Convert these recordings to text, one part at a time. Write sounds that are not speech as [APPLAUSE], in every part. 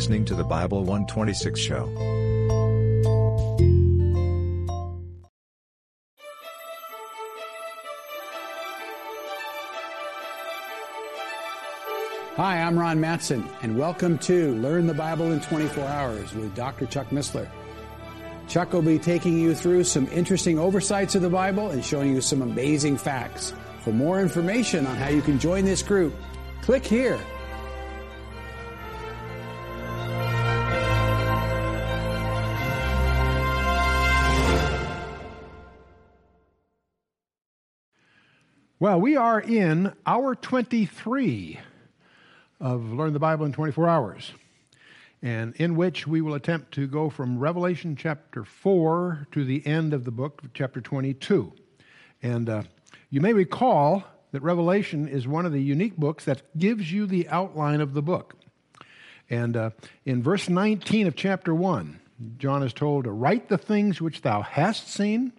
listening to the Bible 126 show. Hi, I'm Ron Matson, and welcome to Learn the Bible in 24 Hours with Dr. Chuck Missler. Chuck will be taking you through some interesting oversights of the Bible and showing you some amazing facts. For more information on how you can join this group, click here. Well, we are in hour 23 of Learn the Bible in 24 Hours, and in which we will attempt to go from Revelation chapter 4 to the end of the book, chapter 22. And uh, you may recall that Revelation is one of the unique books that gives you the outline of the book. And uh, in verse 19 of chapter 1, John is told to write the things which thou hast seen,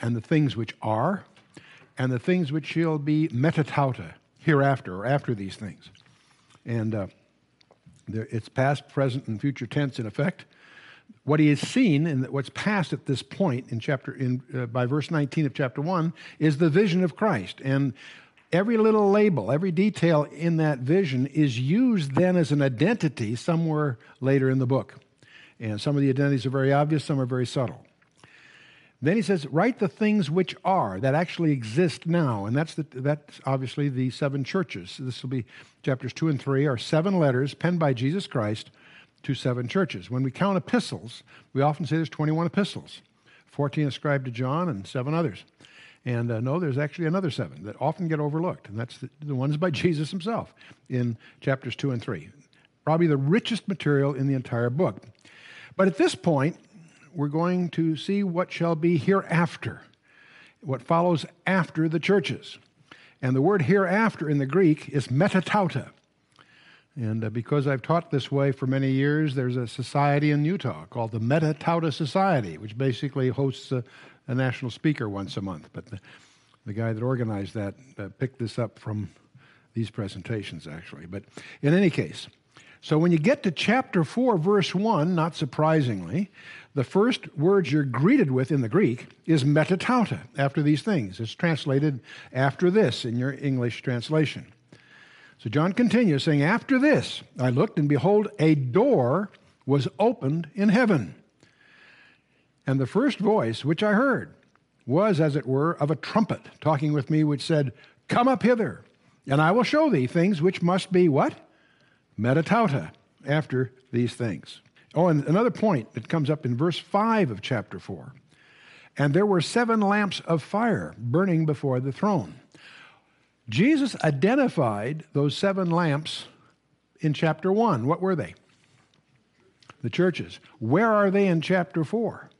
and the things which are, and the things which shall be metatauta hereafter, or after these things. And uh, there, it's past, present, and future tense in effect. What he has seen and what's passed at this point in chapter in uh, by verse 19 of chapter 1 is the vision of Christ. And every little label every detail in that vision is used then as an identity somewhere later in the book. And some of the identities are very obvious some are very subtle then he says write the things which are that actually exist now and that's the, that's obviously the seven churches this will be chapters 2 and 3 are seven letters penned by Jesus Christ to seven churches. When we count epistles, we often say there's 21 epistles, 14 ascribed to John and seven others. And uh, no, there's actually another seven that often get overlooked, and that's the, the ones by [LAUGHS] Jesus himself in chapters 2 and 3. Probably the richest material in the entire book. But at this point, we're going to see what shall be hereafter, what follows after the churches. And the word hereafter in the Greek is metatauta. And uh, because I've taught this way for many years, there's a society in Utah called the Metatauta Society, which basically hosts a, a national speaker once a month. But the, the guy that organized that uh, picked this up from these presentations, actually. But in any case, so when you get to chapter 4, verse 1, not surprisingly, the first words you're greeted with in the Greek is metatauta, after these things. It's translated after this in your English translation. So John continues saying, After this I looked, and behold, a door was opened in heaven. And the first voice which I heard was, as it were, of a trumpet talking with me, which said, Come up hither, and I will show thee things which must be what? Metatauta, after these things. Oh, and another point that comes up in verse 5 of chapter 4. And there were seven lamps of fire burning before the throne. Jesus identified those seven lamps in chapter 1. What were they? The churches. Where are they in chapter 4?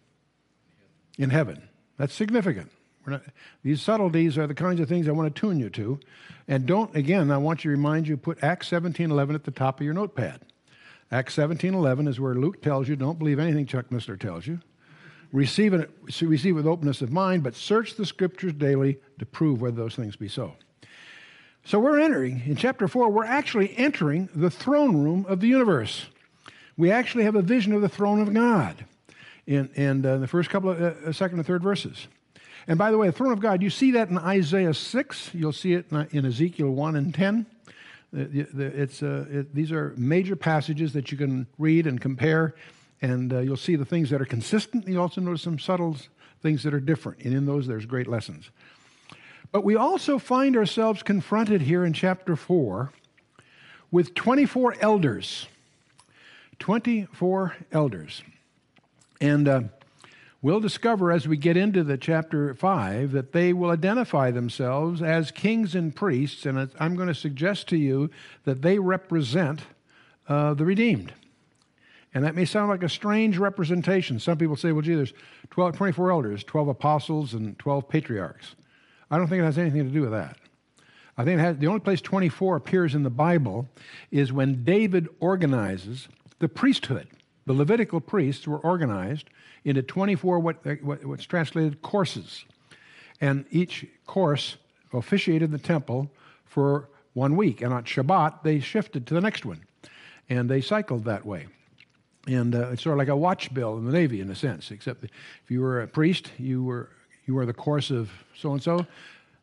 In heaven. That's significant. Not, these subtleties are the kinds of things I want to tune you to. And don't, again, I want you to remind you, put Acts 17.11 at the top of your notepad. Acts 17.11 is where Luke tells you, don't believe anything Chuck Missler tells you. Receive it, receive with openness of mind, but search the scriptures daily to prove whether those things be so. So we're entering, in chapter 4, we're actually entering the throne room of the universe. We actually have a vision of the throne of God in, in uh, the first couple of, uh, uh second and third verses. And by the way, the throne of God, you see that in Isaiah 6. You'll see it in Ezekiel 1 and 10. It's, uh, it, these are major passages that you can read and compare, and uh, you'll see the things that are consistent. You also notice some subtle things that are different, and in those, there's great lessons. But we also find ourselves confronted here in chapter 4 with 24 elders. 24 elders. And uh, we'll discover as we get into the chapter 5 that they will identify themselves as kings and priests. And I'm going to suggest to you that they represent uh, the redeemed. And that may sound like a strange representation. Some people say, well, gee, there's 12, 24 elders, 12 apostles, and 12 patriarchs. I don't think it has anything to do with that. I think has, the only place 24 appears in the Bible is when David organizes the priesthood. The Levitical priests were organized into 24 what, what, what's translated courses. And each course officiated the temple for one week. And on Shabbat, they shifted to the next one. and they cycled that way. And uh, it's sort of like a watch bill in the Navy, in a sense, except if you were a priest, you were, you were the course of so and so.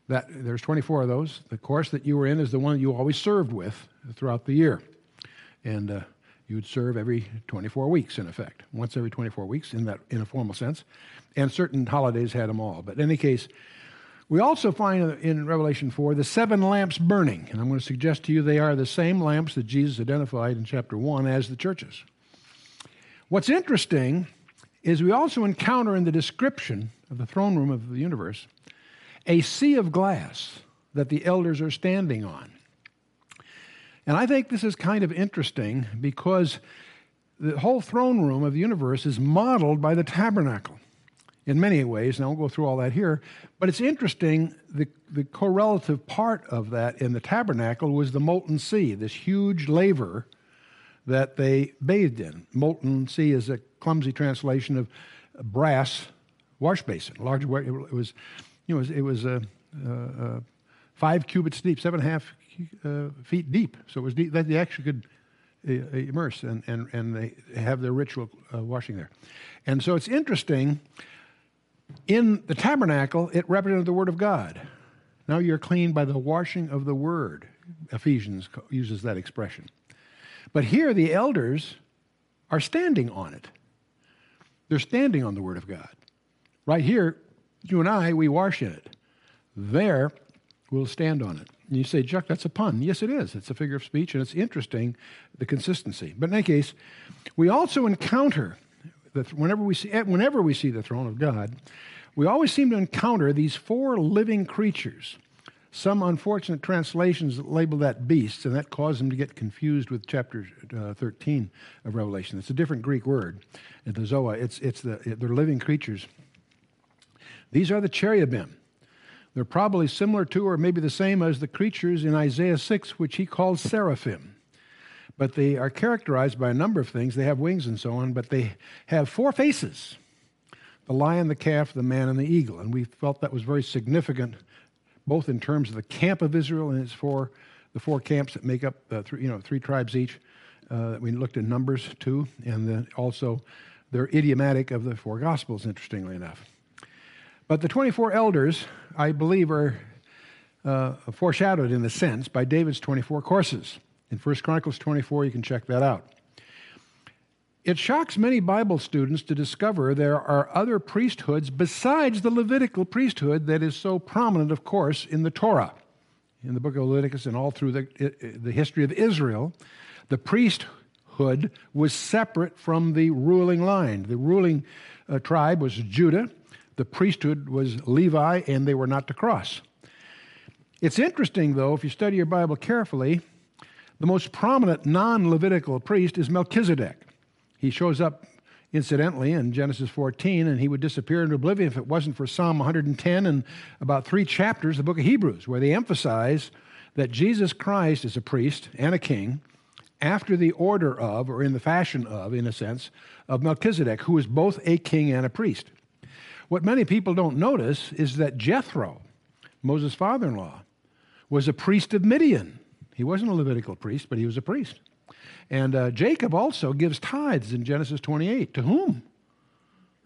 That there's 24 of those. The course that you were in is the one you always served with throughout the year, and uh, you would serve every 24 weeks, in effect, once every 24 weeks in that in a formal sense. And certain holidays had them all. But in any case, we also find in Revelation 4 the seven lamps burning. And I'm going to suggest to you they are the same lamps that Jesus identified in chapter 1 as the churches. What's interesting is we also encounter in the description of the throne room of the universe a sea of glass that the elders are standing on. And I think this is kind of interesting because the whole throne room of the universe is modeled by the tabernacle in many ways, and I won't go through all that here. But it's interesting, the, the correlative part of that in the tabernacle was the molten sea, this huge laver that they bathed in. Molten sea is a clumsy translation of brass wash basin. Large, it was, you know, it was, it was uh, uh, five cubits deep, seven and a half uh, feet deep. So it was deep, that they actually could uh, immerse and, and, and they have their ritual uh, washing there. And so it's interesting in the tabernacle, it represented the Word of God. Now you're clean by the washing of the Word. Ephesians uses that expression. But here, the elders are standing on it. They're standing on the Word of God. Right here, you and I, we wash in it. There, we'll stand on it. And you say, Chuck, that's a pun. Yes, it is. It's a figure of speech, and it's interesting, the consistency. But in any case, we also encounter the, whenever we see whenever we see the throne of God, we always seem to encounter these four living creatures. Some unfortunate translations label that beasts, and that caused them to get confused with chapter uh, 13 of Revelation. It's a different Greek word. The Zoa, it's, it's the, they're living creatures. These are the cherubim. They're probably similar to, or maybe the same as the creatures in Isaiah 6, which he calls seraphim but they are characterized by a number of things. They have wings and so on, but they have four faces the lion, the calf, the man, and the eagle. And we felt that was very significant, both in terms of the camp of Israel and its four, the four camps that make up the three, you know, three tribes each. Uh, we looked at Numbers too, and then also they're idiomatic of the four Gospels, interestingly enough. But the 24 elders, I believe, are uh, foreshadowed in a sense by David's 24 courses. In 1 Chronicles 24, you can check that out. It shocks many Bible students to discover there are other priesthoods besides the Levitical priesthood that is so prominent, of course, in the Torah, in the book of Leviticus, and all through the, the history of Israel. The priesthood was separate from the ruling line. The ruling uh, tribe was Judah, the priesthood was Levi, and they were not to cross. It's interesting, though, if you study your Bible carefully, the most prominent non Levitical priest is Melchizedek. He shows up incidentally in Genesis 14, and he would disappear into oblivion if it wasn't for Psalm 110 and about three chapters, of the book of Hebrews, where they emphasize that Jesus Christ is a priest and a king after the order of, or in the fashion of, in a sense, of Melchizedek, who is both a king and a priest. What many people don't notice is that Jethro, Moses' father in law, was a priest of Midian. He wasn't a Levitical priest, but he was a priest. And uh, Jacob also gives tithes in Genesis 28. To whom?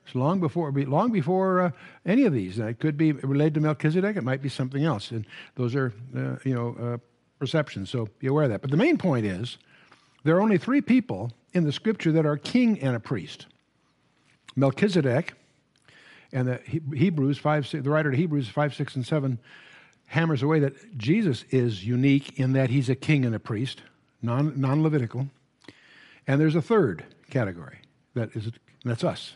It's long before, long before uh, any of these. it could be related to Melchizedek. It might be something else. And those are, uh, you know, uh, perceptions. So be aware of that. But the main point is, there are only three people in the Scripture that are king and a priest: Melchizedek, and the Hebrews five. The writer of Hebrews five, six, and seven hammers away that Jesus is unique in that he's a king and a priest, non Levitical. And there's a third category that is that's us.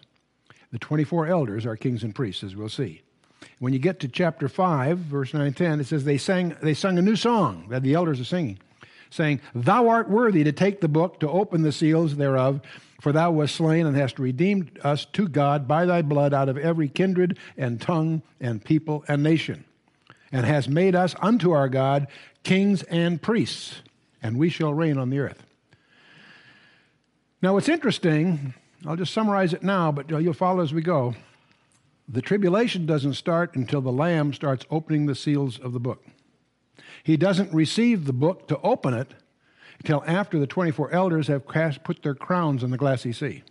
The 24 elders are kings and priests, as we'll see. When you get to chapter 5, verse 9 10, it says they sang, they sung a new song that the elders are singing, saying, Thou art worthy to take the book, to open the seals thereof, for thou wast slain and hast redeemed us to God by thy blood out of every kindred and tongue and people and nation and has made us unto our God kings and priests, and we shall reign on the earth. Now, what's interesting, I'll just summarize it now, but you'll follow as we go. The tribulation doesn't start until the Lamb starts opening the seals of the book. He doesn't receive the book to open it till after the 24 elders have cast, put their crowns on the glassy sea.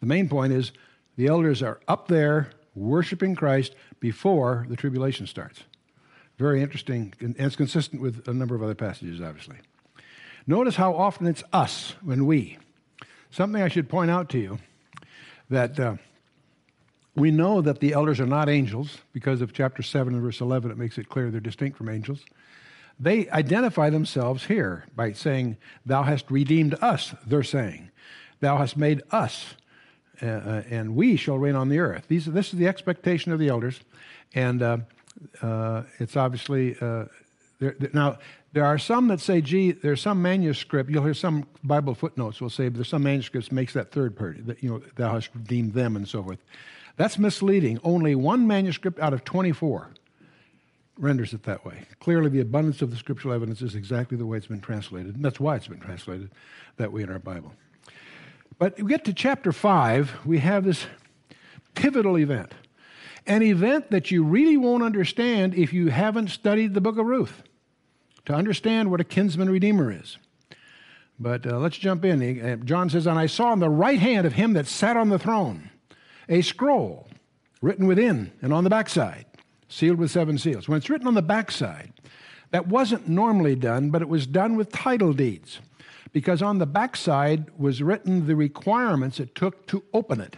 The main point is the elders are up there worshiping Christ before the tribulation starts. Very interesting, and it's consistent with a number of other passages, obviously. Notice how often it's us when we. Something I should point out to you that uh, we know that the elders are not angels because of chapter 7 and verse 11, it makes it clear they're distinct from angels. They identify themselves here by saying, Thou hast redeemed us, they're saying. Thou hast made us, uh, uh, and we shall reign on the earth. These, this is the expectation of the elders, and uh, uh it's obviously. Uh, there, now, there are some that say, gee, there's some manuscript, you'll hear some Bible footnotes will say, there's some manuscripts makes that third part, that, you know, thou hast redeemed them and so forth. That's misleading. Only one manuscript out of 24 renders it that way. Clearly, the abundance of the scriptural evidence is exactly the way it's been translated, and that's why it's been translated that way in our Bible. But we get to chapter 5, we have this pivotal event. An event that you really won't understand if you haven't studied the book of Ruth to understand what a kinsman redeemer is. But uh, let's jump in. Uh, John says, And I saw on the right hand of him that sat on the throne a scroll written within and on the backside sealed with seven seals. When it's written on the backside, that wasn't normally done, but it was done with title deeds because on the backside was written the requirements it took to open it.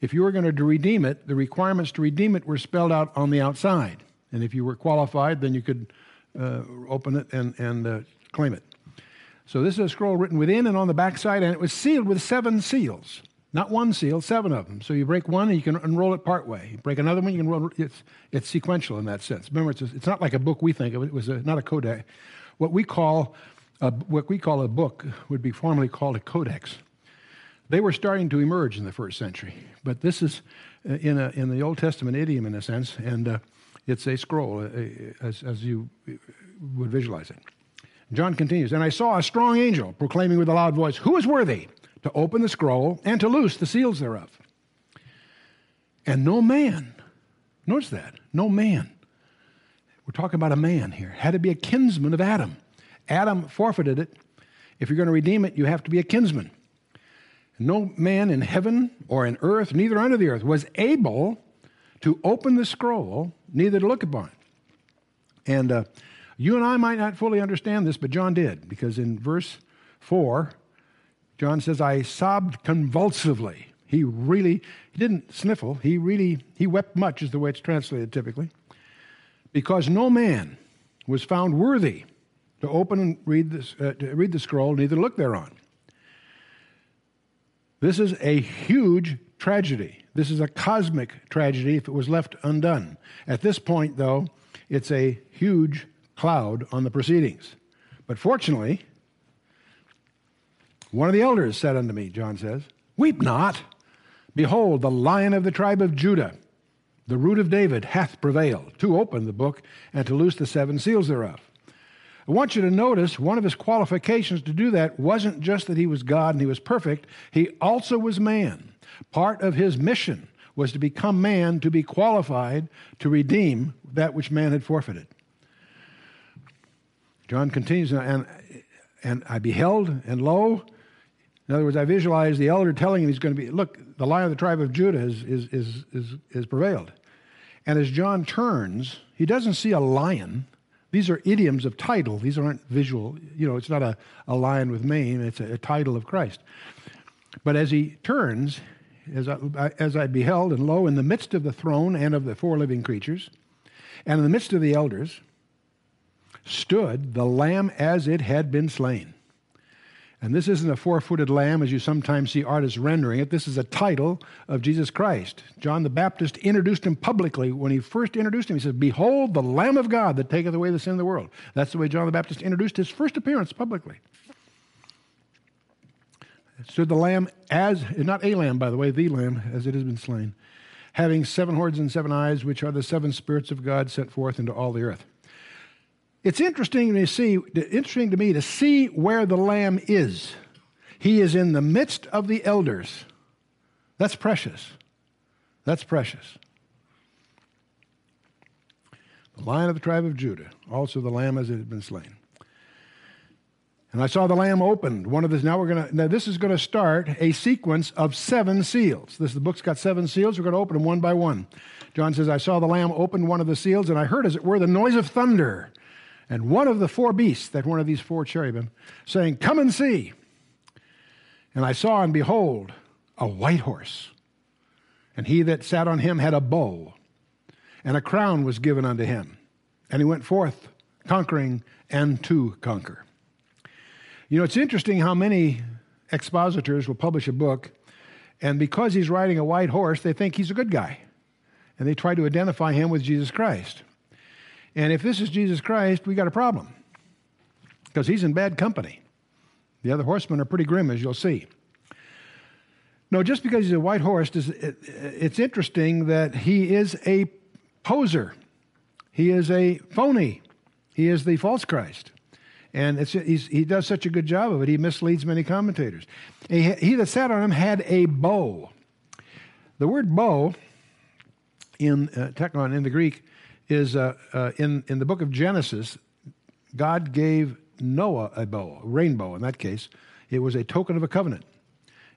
If you were going to redeem it, the requirements to redeem it were spelled out on the outside. And if you were qualified, then you could uh, open it and, and uh, claim it. So this is a scroll written within and on the backside, and it was sealed with seven seals. Not one seal, seven of them. So you break one and you can unroll it part way. You break another one, you can roll it's, it's sequential in that sense. Remember, it's, a, it's not like a book we think of. It was a, not a codex. What we call a, what we call a book would be formally called a codex. They were starting to emerge in the first century, but this is uh, in, a, in the Old Testament idiom in a sense, and uh, it's a scroll uh, as, as you would visualize it. John continues, and I saw a strong angel proclaiming with a loud voice, Who is worthy? To open the scroll and to loose the seals thereof. And no man, notice that, no man, we're talking about a man here, had to be a kinsman of Adam. Adam forfeited it. If you're going to redeem it, you have to be a kinsman. No man in heaven or in earth, neither under the earth, was able to open the scroll, neither to look upon it. And uh, you and I might not fully understand this, but John did, because in verse 4, John says, I sobbed convulsively. He really, he didn't sniffle. He really, he wept much, is the way it's translated typically. Because no man was found worthy to open and read, this, uh, to read the scroll, neither look thereon. This is a huge tragedy. This is a cosmic tragedy if it was left undone. At this point, though, it's a huge cloud on the proceedings. But fortunately, one of the elders said unto me, John says, Weep not. Behold, the lion of the tribe of Judah, the root of David, hath prevailed to open the book and to loose the seven seals thereof. I want you to notice one of his qualifications to do that wasn't just that he was God and he was perfect, he also was man. Part of his mission was to become man to be qualified to redeem that which man had forfeited. John continues, and, and I beheld, and lo, in other words, I visualize the elder telling him he's going to be, look, the lion of the tribe of Judah is, is, is, is, is prevailed. And as John turns, he doesn't see a lion. These are idioms of title. These aren't visual. You know, it's not a, a lion with mane, it's a, a title of Christ. But as he turns, as I, as I beheld, and lo, in the midst of the throne and of the four living creatures, and in the midst of the elders, stood the Lamb as it had been slain and this isn't a four footed lamb as you sometimes see artists rendering it. This is a title of Jesus Christ. John the Baptist introduced him publicly. When he first introduced him, he said, Behold, the Lamb of God that taketh away the sin of the world. That's the way John the Baptist introduced his first appearance publicly. Stood the lamb as, not a lamb, by the way, the lamb, as it has been slain, having seven horns and seven eyes, which are the seven spirits of God sent forth into all the earth. It's interesting to see, interesting to me to see where the lamb is. He is in the midst of the elders. That's precious. That's precious. The lion of the tribe of Judah, also the lamb as it had been slain. And I saw the Lamb opened. One of the now we're gonna now this is going to start a sequence of seven seals. This the book's got seven seals. We're to open them one by one. John says, "I saw the Lamb open one of the seals, and I heard, as it were, the noise of thunder, and one of the four beasts, that one of these four cherubim, saying, Come and see. And I saw, and behold, a white horse, and he that sat on him had a bow, and a crown was given unto him, and he went forth conquering and to conquer." You know, it's interesting how many expositors will publish a book, and because he's riding a white horse, they think he's a good guy. And they try to identify him with Jesus Christ. And if this is Jesus Christ, we got a problem because he's in bad company. The other horsemen are pretty grim, as you'll see. No, just because he's a white horse, it's interesting that he is a poser. He is a phony. He is the false Christ. And he does such a good job of it, he misleads many commentators. He, he that sat on him had a bow. The word bow in uh, teknon, in the Greek, is uh, uh, in, in the book of Genesis, God gave Noah a bow, a rainbow in that case. It was a token of a covenant.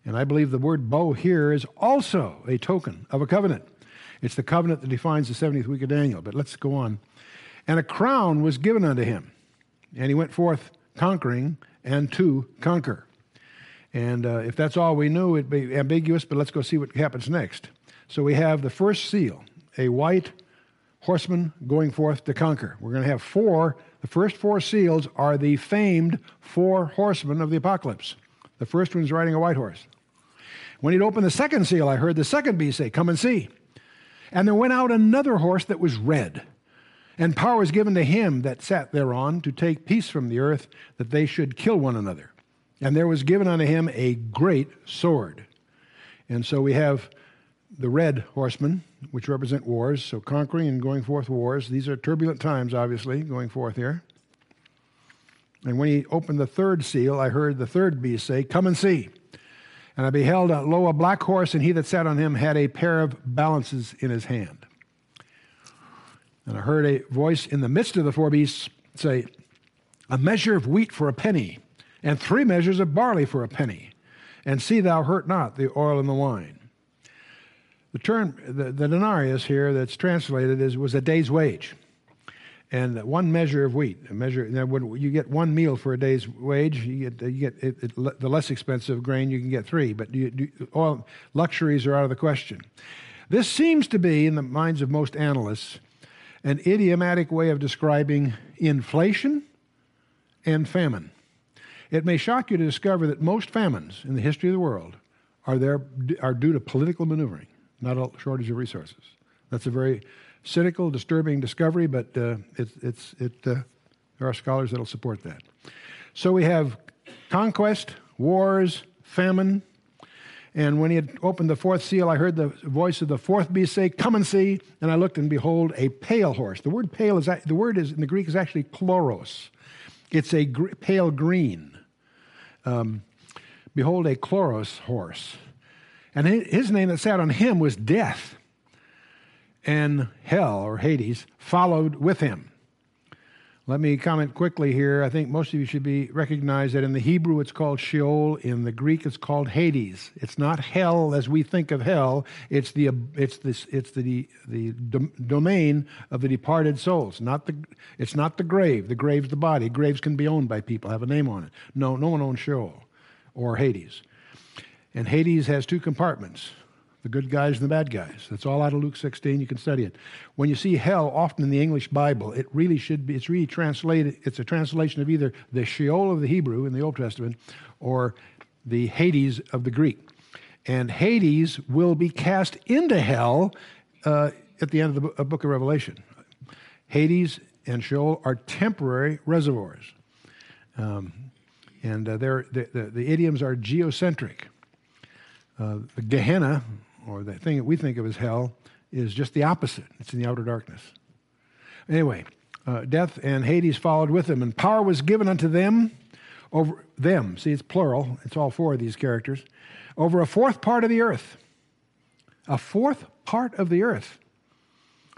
And I believe the word bow here is also a token of a covenant. It's the covenant that defines the 70th week of Daniel. But let's go on. And a crown was given unto him and he went forth conquering and to conquer. And uh, if that's all we knew, it'd be ambiguous, but let's go see what happens next. So we have the first seal, a white horseman going forth to conquer. We're going to have four. The first four seals are the famed four horsemen of the apocalypse. The first one's riding a white horse. When he'd opened the second seal, I heard the second beast say, Come and see. And there went out another horse that was red and power was given to him that sat thereon to take peace from the earth, that they should kill one another. And there was given unto him a great sword. And so we have the red horsemen, which represent wars, so conquering and going forth wars. These are turbulent times, obviously, going forth here. And when he opened the third seal, I heard the third beast say, Come and see. And I beheld, lo, a black horse, and he that sat on him had a pair of balances in his hand. And I heard a voice in the midst of the four beasts say, A measure of wheat for a penny, and three measures of barley for a penny, and see thou hurt not the oil and the wine. The term, the, the denarius here that's translated is was a day's wage. And one measure of wheat, a measure, when you get one meal for a day's wage, you get, you get it, it, the less expensive grain, you can get three, but you, oil, luxuries are out of the question. This seems to be, in the minds of most analysts, an idiomatic way of describing inflation and famine. It may shock you to discover that most famines in the history of the world are, there, are due to political maneuvering, not a shortage of resources. That's a very cynical, disturbing discovery, but uh, it's, it's, it, uh, there are scholars that will support that. So we have conquest, wars, famine, and when he had opened the fourth seal, I heard the voice of the fourth beast say, Come and see. And I looked, and behold, a pale horse. The word pale is, the word is, in the Greek is actually chloros. It's a gr- pale green. Um, behold, a chloros horse. And his name that sat on him was Death. And hell, or Hades, followed with him. Let me comment quickly here. I think most of you should be recognize that in the Hebrew it's called Sheol, in the Greek it's called Hades. It's not hell as we think of hell. It's the it's this it's the the domain of the departed souls. Not the it's not the grave. The grave's the body. Graves can be owned by people, have a name on it. No, no one owns Sheol or Hades. And Hades has two compartments the good guys and the bad guys. That's all out of Luke 16. You can study it. When you see hell, often in the English Bible, it really should be, it's really translated, it's a translation of either the Sheol of the Hebrew in the Old Testament or the Hades of the Greek. And Hades will be cast into hell uh, at the end of the book of Revelation. Hades and Sheol are temporary reservoirs. Um, and uh, the, the, idioms are geocentric. Uh, the Gehenna, or the thing that we think of as hell, is just the opposite. It's in the outer darkness. Anyway, uh, death and Hades followed with them, and power was given unto them over them. See, it's plural. It's all four of these characters. Over a fourth part of the earth. A fourth part of the earth.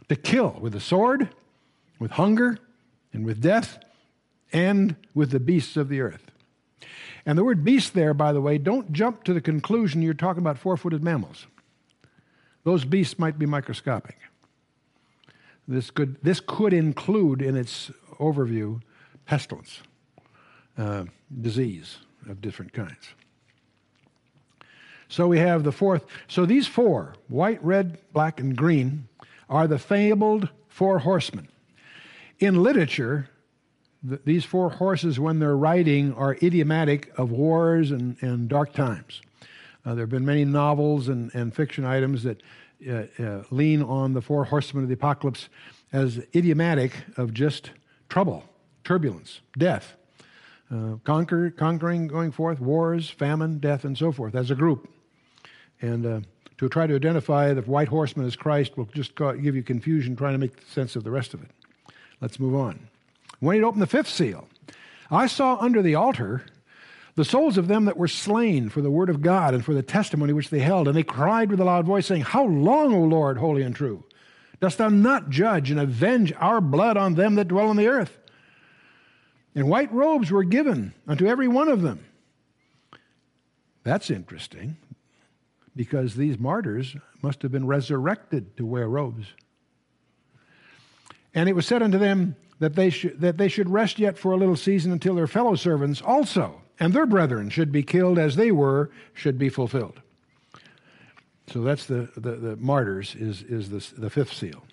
To kill with the sword, with hunger, and with death, and with the beasts of the earth. And the word beast there, by the way, don't jump to the conclusion you're talking about four footed mammals. Those beasts might be microscopic. This could, this could include in its overview pestilence, uh, disease of different kinds. So we have the fourth. So these four, white, red, black, and green, are the fabled four horsemen. In literature, th- these four horses, when they're riding, are idiomatic of wars and, and dark times. Uh, there have been many novels and, and fiction items that uh, uh, lean on the four horsemen of the apocalypse as idiomatic of just trouble, turbulence, death, uh, conquer, conquering, going forth, wars, famine, death, and so forth as a group. And uh, to try to identify the white horseman as Christ will just give you confusion trying to make sense of the rest of it. Let's move on. When he opened the fifth seal, I saw under the altar the souls of them that were slain for the word of God and for the testimony which they held. And they cried with a loud voice, saying, How long, O Lord, holy and true? Dost thou not judge and avenge our blood on them that dwell on the earth? And white robes were given unto every one of them. That's interesting because these martyrs must have been resurrected to wear robes. And it was said unto them that they, should, that they should rest yet for a little season until their fellow servants also and their brethren should be killed as they were, should be fulfilled. So that's the, the, the martyrs, is, is the, the fifth seal.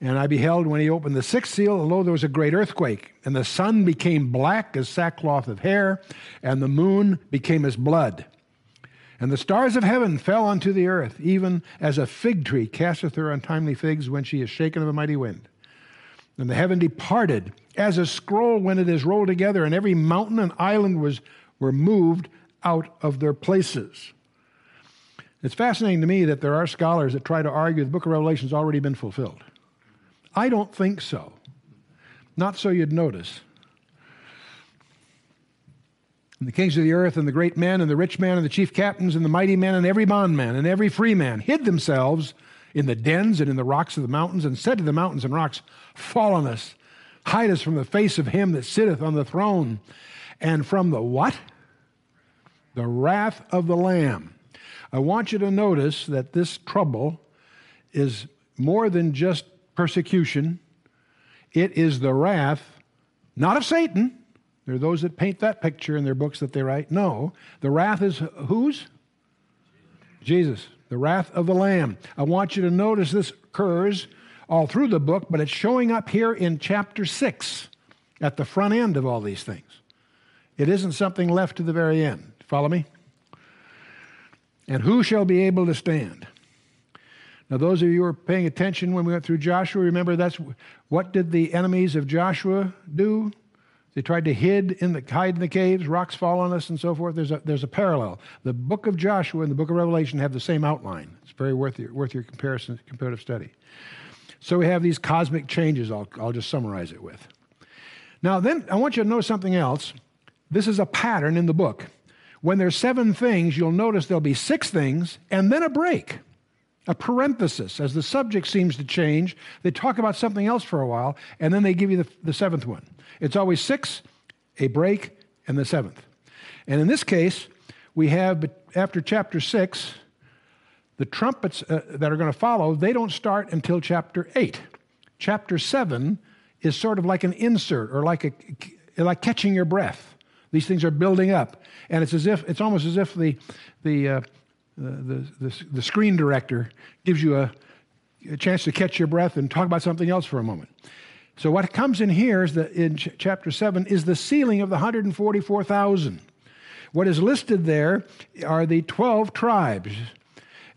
And I beheld when he opened the sixth seal, and lo, there was a great earthquake, and the sun became black as sackcloth of hair, and the moon became as blood. And the stars of heaven fell unto the earth, even as a fig tree casteth her untimely figs when she is shaken of a mighty wind. And the heaven departed as a scroll when it is rolled together, and every mountain and island was, were moved out of their places. It's fascinating to me that there are scholars that try to argue the book of Revelation has already been fulfilled. I don't think so. Not so you'd notice. And the kings of the earth, and the great men, and the rich men, and the chief captains, and the mighty men, and every bondman, and every free man hid themselves in the dens and in the rocks of the mountains, and said to the mountains and rocks, Fall on us, hide us from the face of him that sitteth on the throne, and from the what? The wrath of the Lamb. I want you to notice that this trouble is more than just persecution, it is the wrath, not of Satan. There are those that paint that picture in their books that they write. No, the wrath is whose? Jesus, the wrath of the Lamb. I want you to notice this occurs all through the book, but it's showing up here in chapter 6 at the front end of all these things. It isn't something left to the very end. Follow me? And who shall be able to stand? Now, those of you who are paying attention when we went through Joshua, remember that's what did the enemies of Joshua do? They tried to hid in the, hide in the caves, rocks fall on us, and so forth. There's a, there's a parallel. The book of Joshua and the book of Revelation have the same outline. It's very worth your, worth your comparison, comparative study. So we have these cosmic changes, I'll, I'll just summarize it with. Now, then, I want you to know something else. This is a pattern in the book. When there's seven things, you'll notice there'll be six things and then a break a parenthesis as the subject seems to change. They talk about something else for a while, and then they give you the, the seventh one. It's always six, a break, and the seventh. And in this case, we have, after chapter six, the trumpets uh, that are going to follow, they don't start until chapter eight. Chapter seven is sort of like an insert or like, a, like catching your breath. These things are building up. And it's as if, it's almost as if the, the, uh, the, the, the, screen director gives you a, a, chance to catch your breath and talk about something else for a moment. So what comes in here is that in ch- chapter 7 is the sealing of the 144,000. What is listed there are the 12 tribes.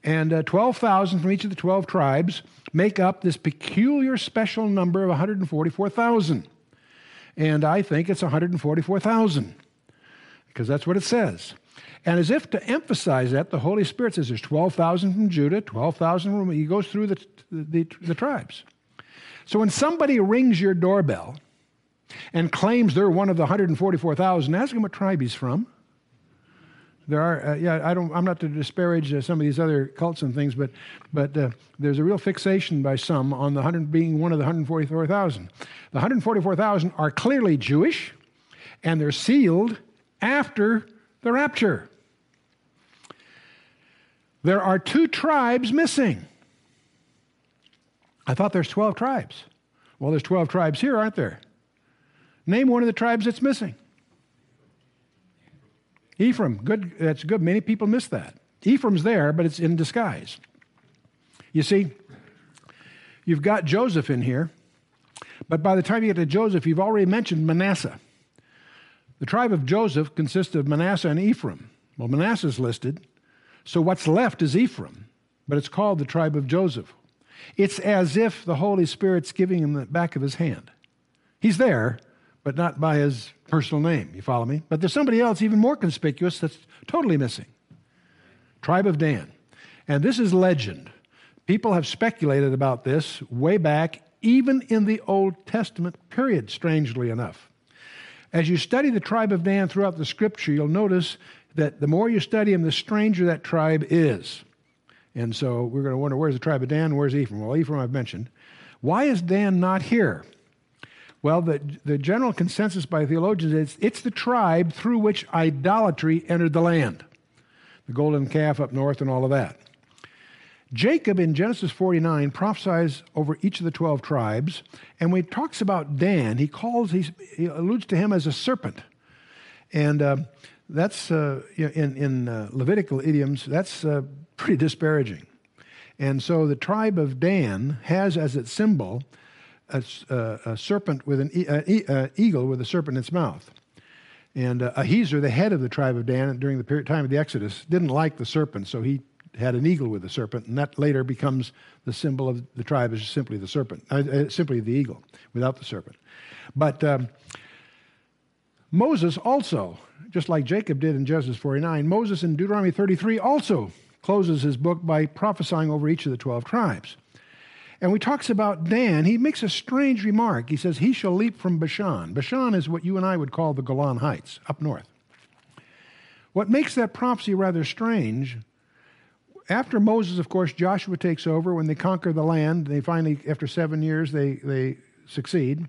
And uh, 12,000 from each of the 12 tribes make up this peculiar special number of 144,000. And I think it's 144,000 because that's what it says. And as if to emphasize that, the Holy Spirit says there's 12,000 from Judah, 12,000 from, he goes through the, the, the, tribes. So when somebody rings your doorbell and claims they're one of the 144,000, ask them what tribe he's from. There are, uh, yeah, I don't, I'm not to disparage uh, some of these other cults and things, but, but uh, there's a real fixation by some on the 100 being one of the 144,000. The 144,000 are clearly Jewish, and they're sealed after the rapture. There are two tribes missing. I thought there's 12 tribes. Well, there's 12 tribes here, aren't there? Name one of the tribes that's missing. Ephraim. Good. That's good. Many people miss that. Ephraim's there, but it's in disguise. You see, you've got Joseph in here, but by the time you get to Joseph, you've already mentioned Manasseh. The tribe of Joseph consists of Manasseh and Ephraim. Well, Manasseh's listed, so what's left is Ephraim, but it's called the tribe of Joseph. It's as if the Holy Spirit's giving him the back of his hand. He's there, but not by his personal name. You follow me? But there's somebody else even more conspicuous that's totally missing tribe of Dan. And this is legend. People have speculated about this way back, even in the Old Testament period, strangely enough. As you study the tribe of Dan throughout the scripture, you'll notice that the more you study him, the stranger that tribe is. And so we're going to wonder where's the tribe of Dan? Where's Ephraim? Well, Ephraim I've mentioned. Why is Dan not here? Well, the, the general consensus by theologians is it's the tribe through which idolatry entered the land the golden calf up north and all of that. Jacob in Genesis 49 prophesies over each of the 12 tribes, and when he talks about Dan, he calls, he alludes to him as a serpent. And uh, that's, uh, in, in uh, Levitical idioms, that's uh, pretty disparaging. And so the tribe of Dan has as its symbol a, uh, a serpent with an eagle with a serpent in its mouth. And uh, Ahiezer, the head of the tribe of Dan during the period, time of the Exodus, didn't like the serpent, so he had an eagle with a serpent, and that later becomes the symbol of the tribe is simply the serpent, uh, simply the eagle without the serpent. But um, Moses also, just like Jacob did in Genesis 49, Moses in Deuteronomy 33 also closes his book by prophesying over each of the 12 tribes. And when he talks about Dan, he makes a strange remark. He says, He shall leap from Bashan. Bashan is what you and I would call the Golan Heights, up north. What makes that prophecy rather strange, after Moses, of course, Joshua takes over. When they conquer the land, they finally, after seven years, they, they succeed.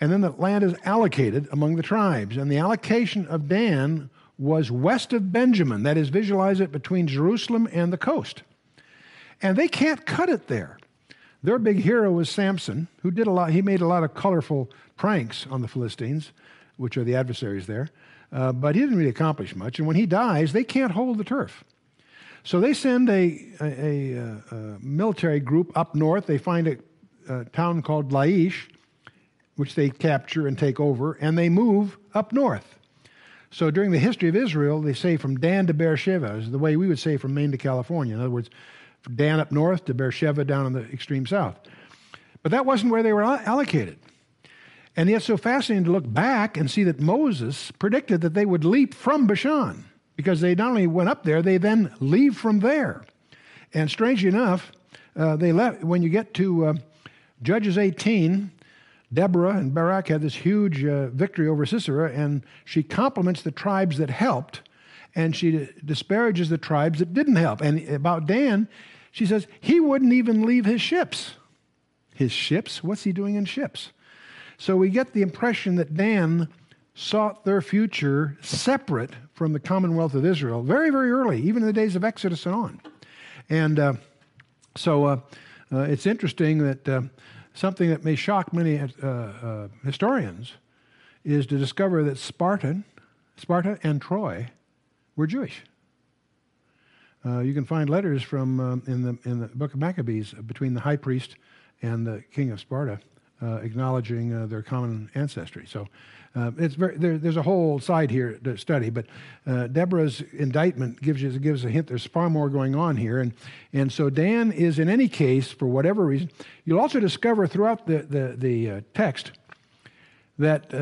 And then the land is allocated among the tribes. And the allocation of Dan was west of Benjamin. That is, visualize it between Jerusalem and the coast. And they can't cut it there. Their big hero was Samson, who did a lot. He made a lot of colorful pranks on the Philistines, which are the adversaries there. Uh, but he didn't really accomplish much. And when he dies, they can't hold the turf. So they send a, a, a, a military group up north. They find a town called Laish, which they capture and take over, and they move up north. So during the history of Israel, they say from Dan to Beersheba is the way we would say from Maine to California. In other words, Dan up north to Beersheba down in the extreme south. But that wasn't where they were allocated. And yet, so fascinating to look back and see that Moses predicted that they would leap from Bashan because they not only went up there, they then leave from there. And strangely enough, uh, they left when you get to uh, Judges 18. Deborah and Barak had this huge uh, victory over Sisera, and she compliments the tribes that helped, and she disparages the tribes that didn't help. And about Dan, she says, he wouldn't even leave his ships. His ships? What's he doing in ships? So we get the impression that Dan sought their future separate from the Commonwealth of Israel very, very early, even in the days of Exodus and on. And uh, so uh, uh, it's interesting that uh, something that may shock many uh, uh, historians is to discover that Spartan, Sparta and Troy were Jewish. Uh, you can find letters from um, in the in the book of Maccabees between the high priest and the king of Sparta, uh, acknowledging uh, their common ancestry. So uh, it's very there, there's a whole side here to study. But uh, Deborah's indictment gives you gives a hint. There's far more going on here, and and so Dan is in any case for whatever reason. You'll also discover throughout the the, the text that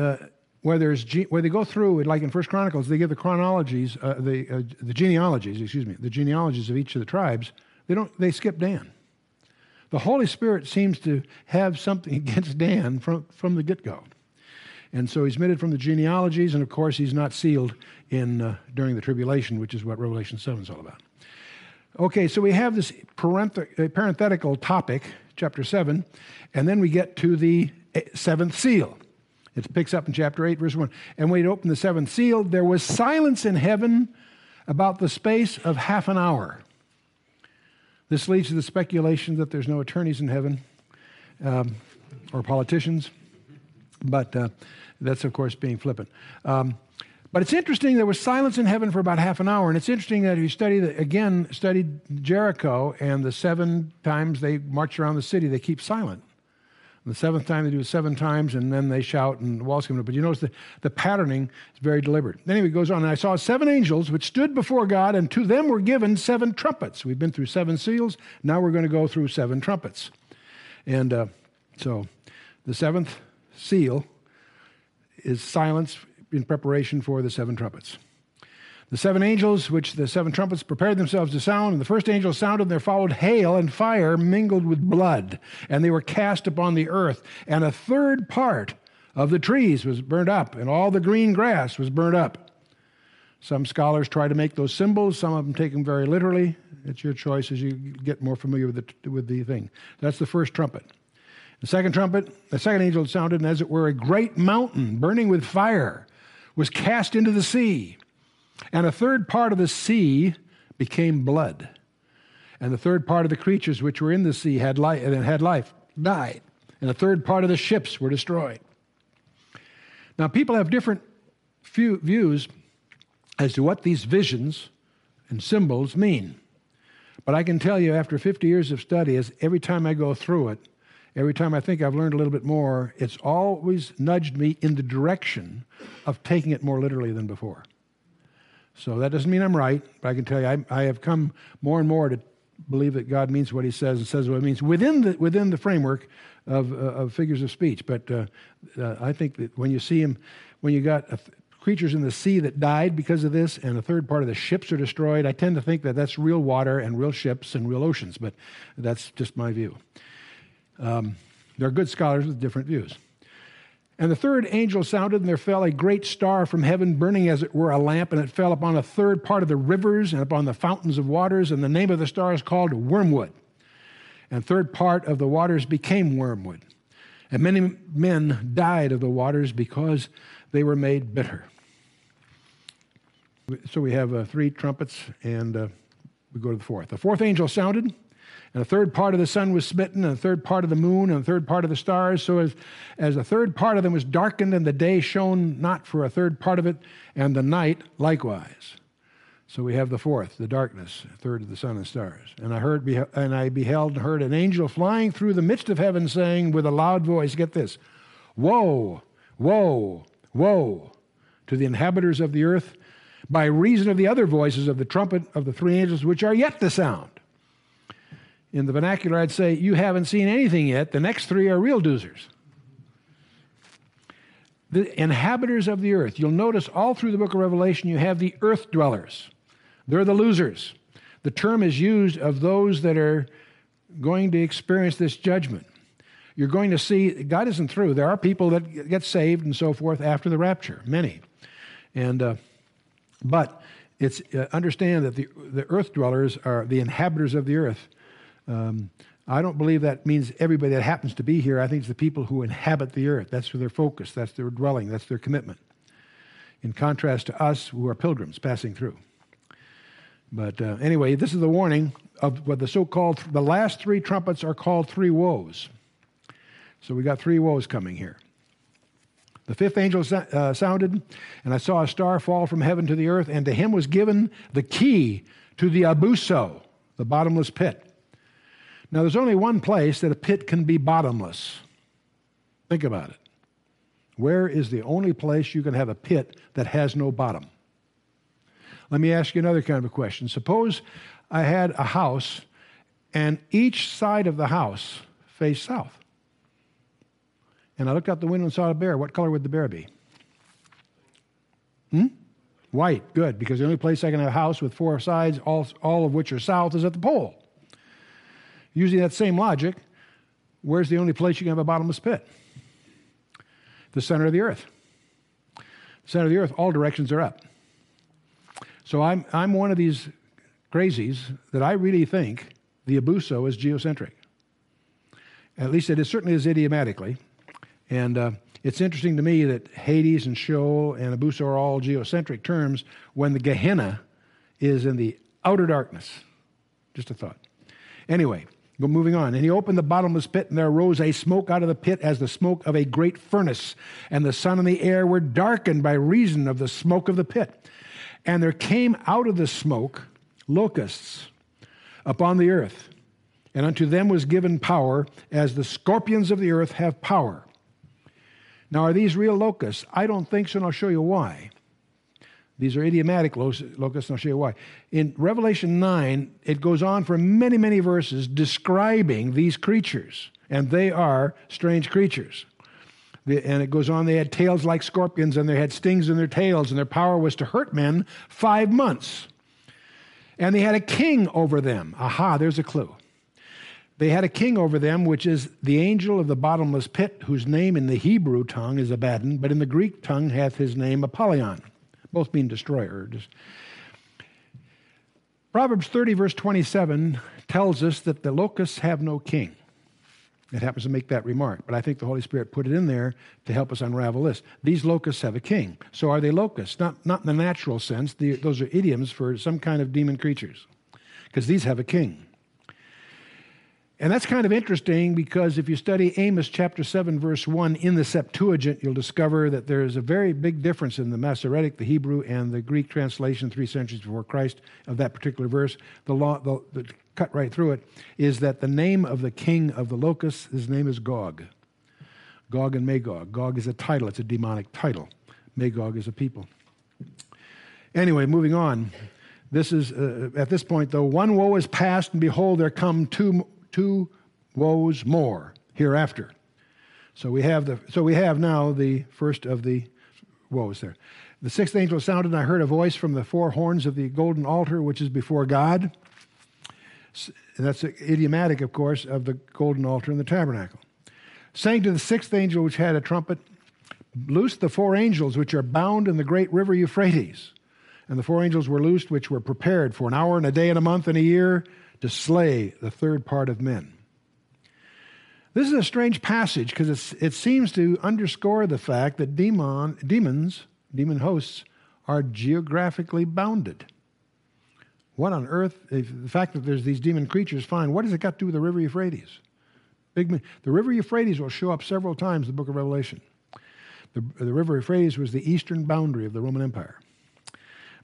where there's where they go through like in First Chronicles, they give the chronologies, uh, the uh, the genealogies, excuse me, the genealogies of each of the tribes. They don't they skip Dan. The Holy Spirit seems to have something [LAUGHS] against Dan from from the get go, and so he's omitted from the genealogies, and of course he's not sealed in uh, during the tribulation, which is what Revelation seven is all about. Okay, so we have this uh, parenthetical topic, chapter seven, and then we get to the eh, seventh seal. It picks up in chapter 8, verse 1. And when he opened the seventh seal, there was silence in heaven about the space of half an hour. This leads to the speculation that there's no attorneys in heaven um, or politicians, but uh, that's, of course, being flippant. Um, but it's interesting, there was silence in heaven for about half an hour. And it's interesting that if you study, the, again, studied Jericho and the seven times they march around the city, they keep silent. And the seventh time they do it seven times, and then they shout and the walls come up. But you notice the, the patterning is very deliberate. Anyway, it goes on. And I saw seven angels which stood before God, and to them were given seven trumpets. We've been through seven seals. Now we're going to go through seven trumpets. And uh, so the seventh seal is silence in preparation for the seven trumpets. The seven angels, which the seven trumpets prepared themselves to sound, and the first angel sounded, and there followed hail and fire mingled with blood, and they were cast upon the earth. And a third part of the trees was burned up, and all the green grass was burned up. Some scholars try to make those symbols, some of them take them very literally. It's your choice as you get more familiar with the, with the thing. That's the first trumpet. The second trumpet, the second angel sounded, and as it were, a great mountain burning with fire was cast into the sea. And a third part of the sea became blood. And the third part of the creatures which were in the sea had life, and had life died. And a third part of the ships were destroyed. Now, people have different views as to what these visions and symbols mean. But I can tell you, after 50 years of study, every time I go through it, every time I think I've learned a little bit more, it's always nudged me in the direction of taking it more literally than before. So that doesn't mean I'm right, but I can tell you I, I have come more and more to believe that God means what He says and says what He means within the within the framework of, uh, of figures of speech. But uh, uh, I think that when you see Him, when you got creatures in the sea that died because of this, and a third part of the ships are destroyed, I tend to think that that's real water and real ships and real oceans. But that's just my view. Um, there are good scholars with different views. And the third angel sounded, and there fell a great star from heaven, burning as it were a lamp, and it fell upon a third part of the rivers and upon the fountains of waters. And the name of the star is called Wormwood. And third part of the waters became wormwood. And many men died of the waters because they were made bitter. So we have uh, three trumpets, and uh, we go to the fourth. The fourth angel sounded and a third part of the sun was smitten, and a third part of the moon, and a third part of the stars. So as, as a third part of them was darkened, and the day shone not for a third part of it, and the night likewise. So we have the fourth, the darkness, third of the sun and stars. And I heard, and I beheld and heard an angel flying through the midst of heaven, saying with a loud voice, "Get this, woe, woe, woe to the inhabitants of the earth, by reason of the other voices of the trumpet of the three angels which are yet to sound." In the vernacular, I'd say, You haven't seen anything yet. The next three are real doozers. The inhabitants of the earth. You'll notice all through the book of Revelation, you have the earth dwellers. They're the losers. The term is used of those that are going to experience this judgment. You're going to see God isn't through. There are people that get saved and so forth after the rapture, many. And, uh, but it's uh, understand that the, the earth dwellers are the inhabitants of the earth um, I don't believe that means everybody that happens to be here. I think it's the people who inhabit the earth. That's their focus, that's their dwelling, that's their commitment. In contrast to us who are pilgrims passing through. But uh, anyway, this is the warning of what the so called, the last three trumpets are called three woes. So we got three woes coming here. The fifth angel uh, sounded, and I saw a star fall from heaven to the earth, and to him was given the key to the abussos, the bottomless pit. Now, there's only one place that a pit can be bottomless. Think about it. Where is the only place you can have a pit that has no bottom? Let me ask you another kind of a question. Suppose I had a house and each side of the house faced south. And I looked out the window and saw a bear. What color would the bear be? Hmm? White. Good, because the only place I can have a house with four sides, all, all of which are south, is at the pole. Using that same logic, where's the only place you can have a bottomless pit? The center of the earth. The center of the earth, all directions are up. So I'm, I'm one of these crazies that I really think the abussos is geocentric. At least it is certainly is idiomatically. And uh, It's interesting to me that Hades and Sheol and Abussos are all geocentric terms when the Gehenna is in the outer darkness. Just a thought. Anyway, moving on. And he opened the bottomless pit, and there arose a smoke out of the pit as the smoke of a great furnace. And the sun and the air were darkened by reason of the smoke of the pit. And there came out of the smoke locusts upon the earth. And unto them was given power, as the scorpions of the earth have power. Now, are these real locusts? I don't think so, and I'll show you why. These are idiomatic locusts, and I'll show you why. In Revelation 9, it goes on for many, many verses describing these creatures, and they are strange creatures. And it goes on, they had tails like scorpions, and they had stings in their tails, and their power was to hurt men five months. And they had a king over them. Aha, there's a clue. They had a king over them, which is the angel of the bottomless pit, whose name in the Hebrew tongue is Abaddon, but in the Greek tongue hath his name Apollyon both mean destroyer. Just. Proverbs 30, verse 27, tells us that the locusts have no king. It happens to make that remark, but I think the Holy Spirit put it in there to help us unravel this. These locusts have a king. So are they locusts? Not, not in the natural sense. The, those are idioms for some kind of demon creatures, because these have a king. And that's kind of interesting because if you study Amos chapter 7, verse 1 in the Septuagint, you'll discover that there is a very big difference in the Masoretic, the Hebrew, and the Greek translation three centuries before Christ of that particular verse. The law, the, the cut right through it, is that the name of the king of the locusts, his name is Gog. Gog and Magog. Gog is a title, it's a demonic title. Magog is a people. Anyway, moving on. This is, uh, at this point, though, one woe is past, and behold, there come two two woes more hereafter. So we have the so we have now the first of the woes there. The sixth angel sounded, and I heard a voice from the four horns of the golden altar, which is before God. That's idiomatic, of course, of the golden altar in the tabernacle. Saying to the sixth angel, which had a trumpet, Loose the four angels which are bound in the great river Euphrates. And the four angels were loosed, which were prepared for an hour and a day and a month and a year to slay the third part of men. This is a strange passage because it seems to underscore the fact that demon, demons, demon hosts, are geographically bounded. What on earth, the fact that there's these demon creatures, fine, what does it got to do with the river Euphrates? Big, the river Euphrates will show up several times in the book of Revelation. The, the river Euphrates was the eastern boundary of the Roman Empire.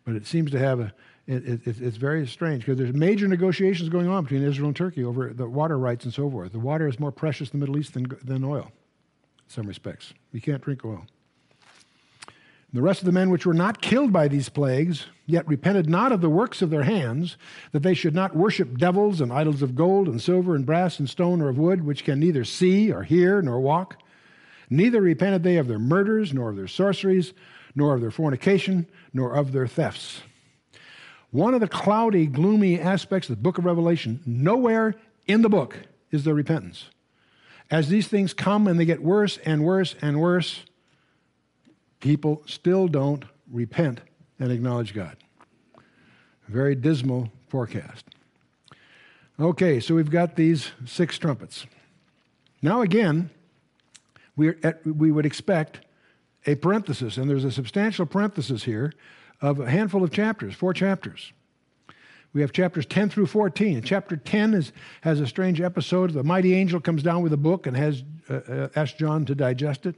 But it seems to have a, it, it, it's very strange because there's major negotiations going on between Israel and Turkey over the water rights and so forth. The water is more precious in the Middle East than, than oil, in some respects. You can't drink oil. The rest of the men which were not killed by these plagues, yet repented not of the works of their hands, that they should not worship devils and idols of gold and silver and brass and stone or of wood, which can neither see or hear nor walk. Neither repented they of their murders, nor of their sorceries, nor of their fornication, nor of their thefts. One of the cloudy, gloomy aspects of the book of Revelation, nowhere in the book is there repentance. As these things come and they get worse and worse and worse, people still don't repent and acknowledge God. very dismal forecast. Okay, so we've got these six trumpets. Now, again, we, at, we would expect a parenthesis, and there's a substantial parenthesis here of a handful of chapters, four chapters. We have chapters 10 through 14. And chapter 10 is, has a strange episode. The mighty angel comes down with a book and has uh, uh, asked John to digest it.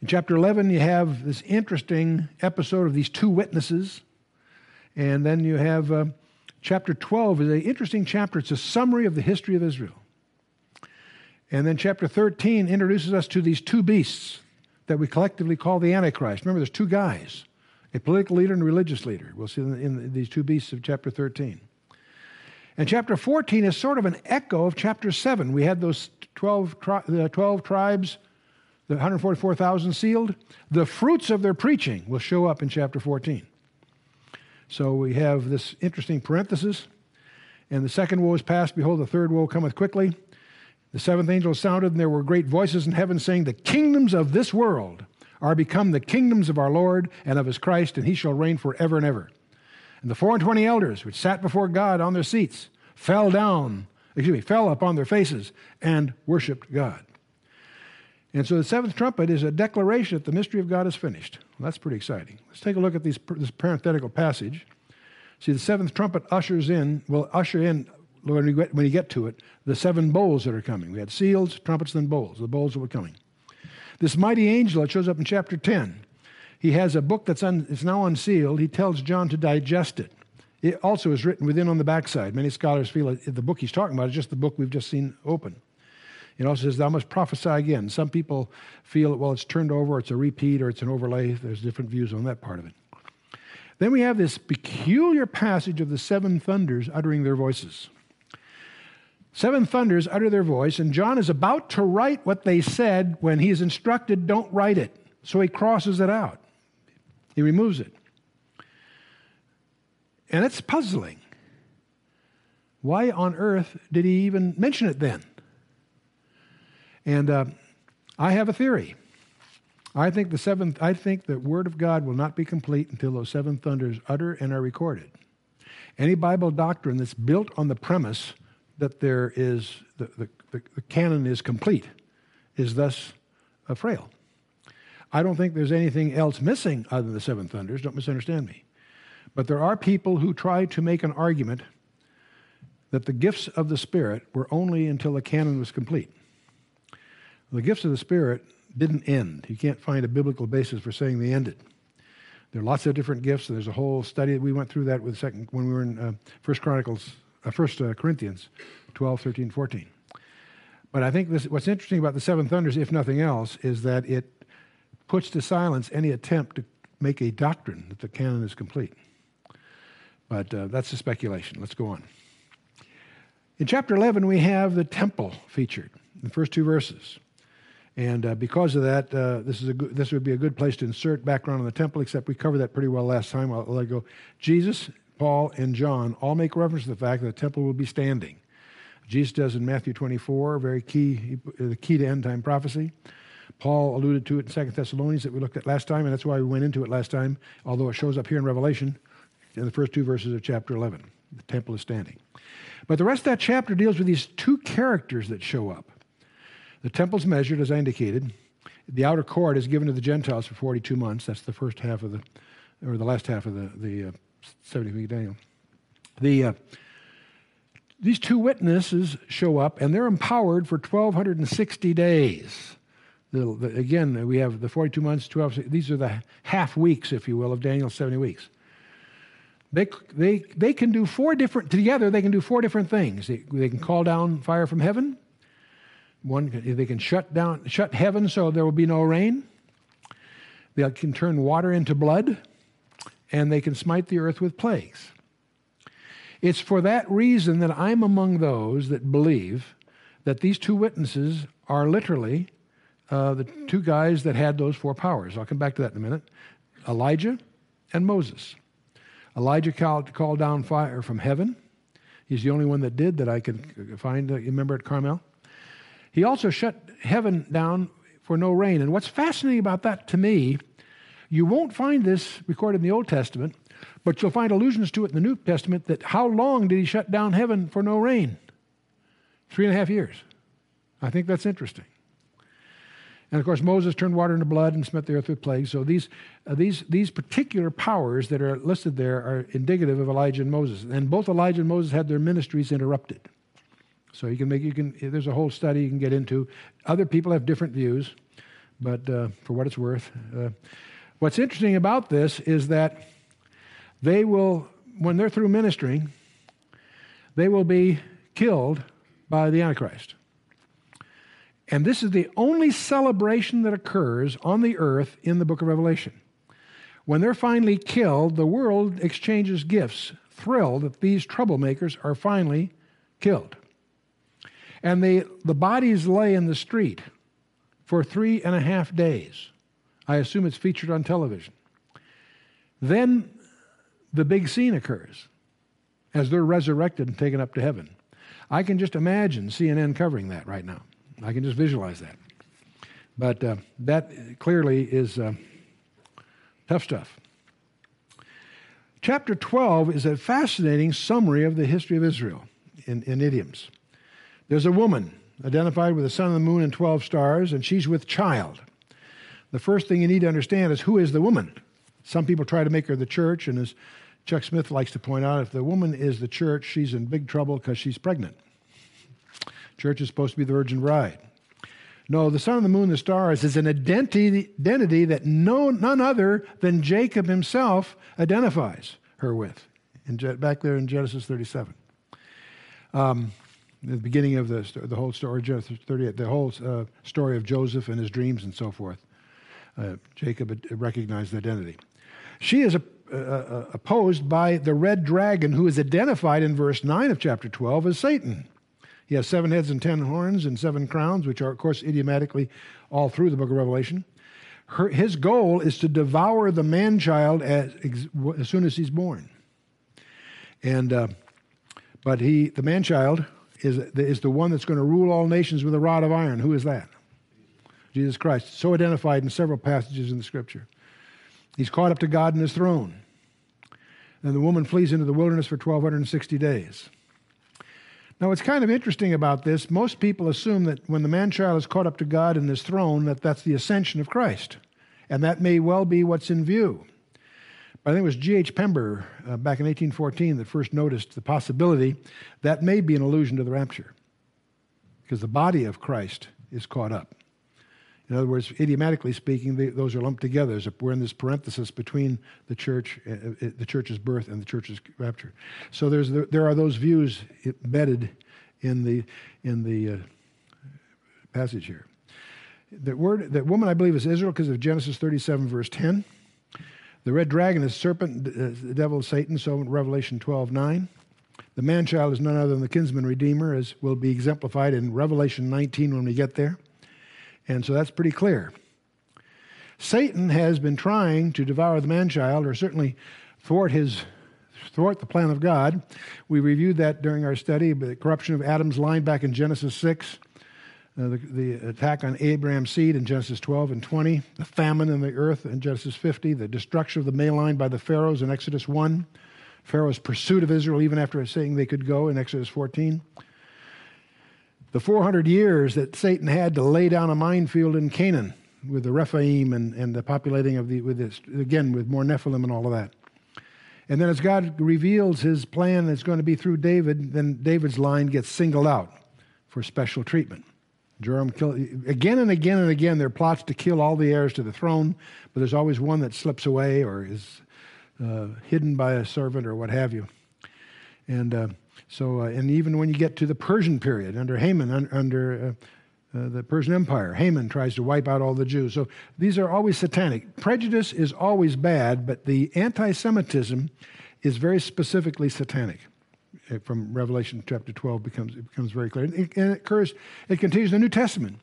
In chapter 11, you have this interesting episode of these two witnesses. And then you have uh, chapter 12 is an interesting chapter. It's a summary of the history of Israel. And then chapter 13 introduces us to these two beasts that we collectively call the Antichrist. Remember, there's two guys a political leader and a religious leader. We'll see in, these two beasts of chapter 13. And chapter 14 is sort of an echo of chapter 7. We had those 12, tri- 12 tribes, the 144,000 sealed. The fruits of their preaching will show up in chapter 14. So we have this interesting parenthesis. And the second woe is past. Behold, the third woe cometh quickly. The seventh angel sounded, and there were great voices in heaven saying, The kingdoms of this world are become the kingdoms of our Lord and of his Christ, and he shall reign forever and ever. And the four and twenty elders which sat before God on their seats fell down, excuse me, fell upon their faces and worshiped God. And so the seventh trumpet is a declaration that the mystery of God is finished. Well, that's pretty exciting. Let's take a look at these, this parenthetical passage. See, the seventh trumpet ushers in, will usher in, when you, get, when you get to it, the seven bowls that are coming. We had seals, trumpets, then bowls. The bowls that were coming. This mighty angel, it shows up in chapter 10. He has a book that's un, it's now unsealed. He tells John to digest it. It also is written within on the backside. Many scholars feel that the book he's talking about is just the book we've just seen open. It also says, Thou must prophesy again. Some people feel that, well, it's turned over, it's a repeat, or it's an overlay. There's different views on that part of it. Then we have this peculiar passage of the seven thunders uttering their voices. Seven thunders utter their voice, and John is about to write what they said when he is instructed, don't write it. So he crosses it out, he removes it. And it's puzzling. Why on earth did he even mention it then? And uh, I have a theory. I think the seventh. I think the word of God will not be complete until those seven thunders utter and are recorded. Any Bible doctrine that's built on the premise that there is the, the, the, the canon is complete is thus a frail. I don't think there's anything else missing other than the seven thunders. Don't misunderstand me. But there are people who try to make an argument that the gifts of the Spirit were only until the canon was complete. The gifts of the Spirit didn't end. You can't find a biblical basis for saying they ended. There are lots of different gifts. There's a whole study. That we went through that with second when we were in uh, First Chronicles, uh, First uh, Corinthians, 12, 13, 14. But I think this, what's interesting about the seven thunders, if nothing else, is that it puts to silence any attempt to make a doctrine that the canon is complete. But uh, that's a speculation. Let's go on. In chapter 11, we have the temple featured in the first two verses. And uh, because of that, uh, this, is a good, this would be a good place to insert background on the temple, except we covered that pretty well last time. I'll, I'll let go. Jesus, Paul, and John all make reference to the fact that the temple will be standing. Jesus does in Matthew 24, very key, the key to end time prophecy. Paul alluded to it in Second Thessalonians that we looked at last time, and that's why we went into it last time, although it shows up here in Revelation in the first two verses of chapter 11. The temple is standing. But the rest of that chapter deals with these two characters that show up. The temple's measured, as I indicated. The outer court is given to the Gentiles for 42 months. That's the first half of the, or the last half of the, the uh, uh, 70 week Daniel. The, uh, these two witnesses show up, and they're empowered for 1,260 days. The, the, again, we have the 42 months, 12, these are the half weeks, if you will, of Daniel's 70 weeks. They, they, they can do four different, together, they can do four different things. They, they can call down fire from heaven, one, they can shut down, shut heaven so there will be no rain. They can turn water into blood, and they can smite the earth with plagues. It's for that reason that I'm among those that believe that these two witnesses are literally uh, the two guys that had those four powers. I'll come back to that in a minute Elijah and Moses. Elijah called, called down fire from heaven. He's the only one that did that I can find. Uh, remember at Carmel? He also shut heaven down for no rain. And what's fascinating about that to me, you won't find this recorded in the Old Testament, but you'll find allusions to it in the New Testament that how long did he shut down heaven for no rain? Three and a half years. I think that's interesting. And of course, Moses turned water into blood and smote the earth with plagues. So these, uh, these, these particular powers that are listed there are indicative of Elijah and Moses. And both Elijah and Moses had their ministries interrupted. So you can make you can. There's a whole study you can get into. Other people have different views, but uh, for what it's worth, uh, what's interesting about this is that they will, when they're through ministering, they will be killed by the Antichrist. And this is the only celebration that occurs on the earth in the book of Revelation. When they're finally killed, the world exchanges gifts, thrilled that these troublemakers are finally killed. And they, the bodies lay in the street for three and a half days. I assume it's featured on television. Then the big scene occurs as they're resurrected and taken up to heaven. I can just imagine CNN covering that right now. I can just visualize that. But uh, that clearly is uh, tough stuff. Chapter 12 is a fascinating summary of the history of Israel in, in idioms. There's a woman identified with the sun and the moon and 12 stars, and she's with child. The first thing you need to understand is who is the woman? Some people try to make her the church, and as Chuck Smith likes to point out, if the woman is the church, she's in big trouble because she's pregnant. Church is supposed to be the virgin bride. No, the sun and the moon, the stars is an identity, identity that no, none other than Jacob himself identifies her with. In, back there in Genesis 37. Um, the beginning of the, the whole story, Genesis 38, the whole uh, story of Joseph and his dreams and so forth. Uh, Jacob recognized identity. She is a, uh, opposed by the red dragon, who is identified in verse 9 of chapter 12 as Satan. He has seven heads and ten horns and seven crowns, which are, of course, idiomatically all through the book of Revelation. Her, his goal is to devour the man child as, as soon as he's born. And, uh, but he, the man child, is, is the one that's going to rule all nations with a rod of iron. Who is that? Jesus Christ. So identified in several passages in the scripture. He's caught up to God in his throne. And the woman flees into the wilderness for 1,260 days. Now, what's kind of interesting about this, most people assume that when the man child is caught up to God in his throne, that that's the ascension of Christ. And that may well be what's in view. But I think it was G.H. Pember uh, back in 1814 that first noticed the possibility that may be an allusion to the rapture, because the body of Christ is caught up. In other words, idiomatically speaking, they, those are lumped together. We're in this parenthesis between the church, uh, uh, the church's birth, and the church's rapture. So there's there are those views embedded in the in the uh, passage here. The word that woman I believe is Israel because of Genesis 37 verse 10. The red dragon is serpent, uh, the devil is Satan. So in Revelation 12 9. The man child is none other than the kinsman redeemer, as will be exemplified in Revelation 19 when we get there. And so that's pretty clear. Satan has been trying to devour the man child, or certainly thwart his thwart the plan of God. We reviewed that during our study, the corruption of Adam's line back in Genesis 6, uh, the, the, attack on Abraham's seed in Genesis 12 and 20, the famine in the earth in Genesis 50, the destruction of the male line by the Pharaohs in Exodus 1, Pharaoh's pursuit of Israel even after saying they could go in Exodus 14 the 400 years that Satan had to lay down a minefield in Canaan with the Rephaim and, and the populating of the, with this, again, with more Nephilim and all of that. And then as God reveals his plan that's going to be through David, then David's line gets singled out for special treatment. Joram killed, again and again and again, there are plots to kill all the heirs to the throne, but there's always one that slips away or is uh, hidden by a servant or what have you. And uh, so, uh, and even when you get to the Persian period under Haman, un, under uh, uh, the Persian Empire, Haman tries to wipe out all the Jews. So these are always satanic. Prejudice is always bad, but the anti Semitism is very specifically satanic. From Revelation chapter 12 becomes, it becomes very clear. And it, and it occurs, it continues in the New Testament.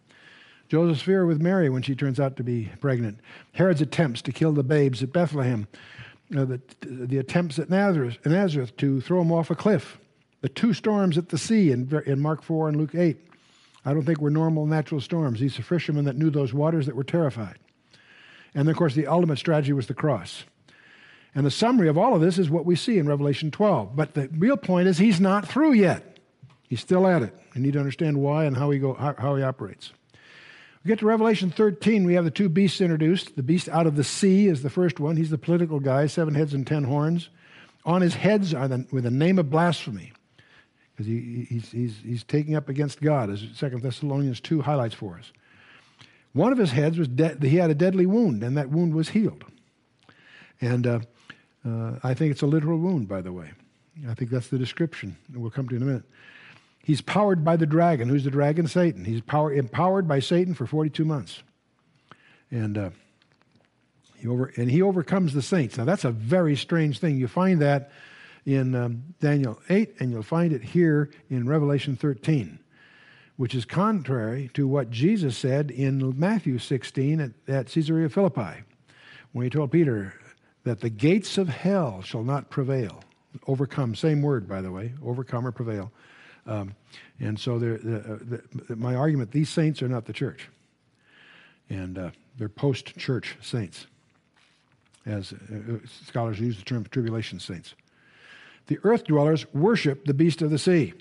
Joseph's fear with Mary when she turns out to be pregnant. Herod's attempts to kill the babes at Bethlehem. Uh, the, the attempts at Nazareth, Nazareth to throw him off a cliff the two storms at the sea in, in Mark 4 and Luke 8, I don't think were normal natural storms. These are fishermen that knew those waters that were terrified. And then, of course, the ultimate strategy was the cross. And the summary of all of this is what we see in Revelation 12. But the real point is he's not through yet. He's still at it. You need to understand why and how he, go, how, how he operates. We get to Revelation 13, we have the two beasts introduced. The beast out of the sea is the first one. He's the political guy, seven heads and ten horns. On his heads are the, with the name of blasphemy because he, he's, he's, he's taking up against God, as Second Thessalonians 2 highlights for us. One of his heads was de- he had a deadly wound, and that wound was healed. And uh, uh, I think it's a literal wound, by the way. I think that's the description, we'll come to in a minute. He's powered by the dragon. Who's the dragon? Satan. He's power, empowered by Satan for 42 months. And, uh, he over, and he overcomes the saints. Now, that's a very strange thing. You find that in um, Daniel 8, and you'll find it here in Revelation 13, which is contrary to what Jesus said in Matthew 16 at, at Caesarea Philippi, when he told Peter that the gates of hell shall not prevail. Overcome, same word, by the way, overcome or prevail. Um, and so the, the, the, my argument these saints are not the church. And uh, they're post church saints, as uh, scholars use the term tribulation saints the earth dwellers worship the beast of the sea.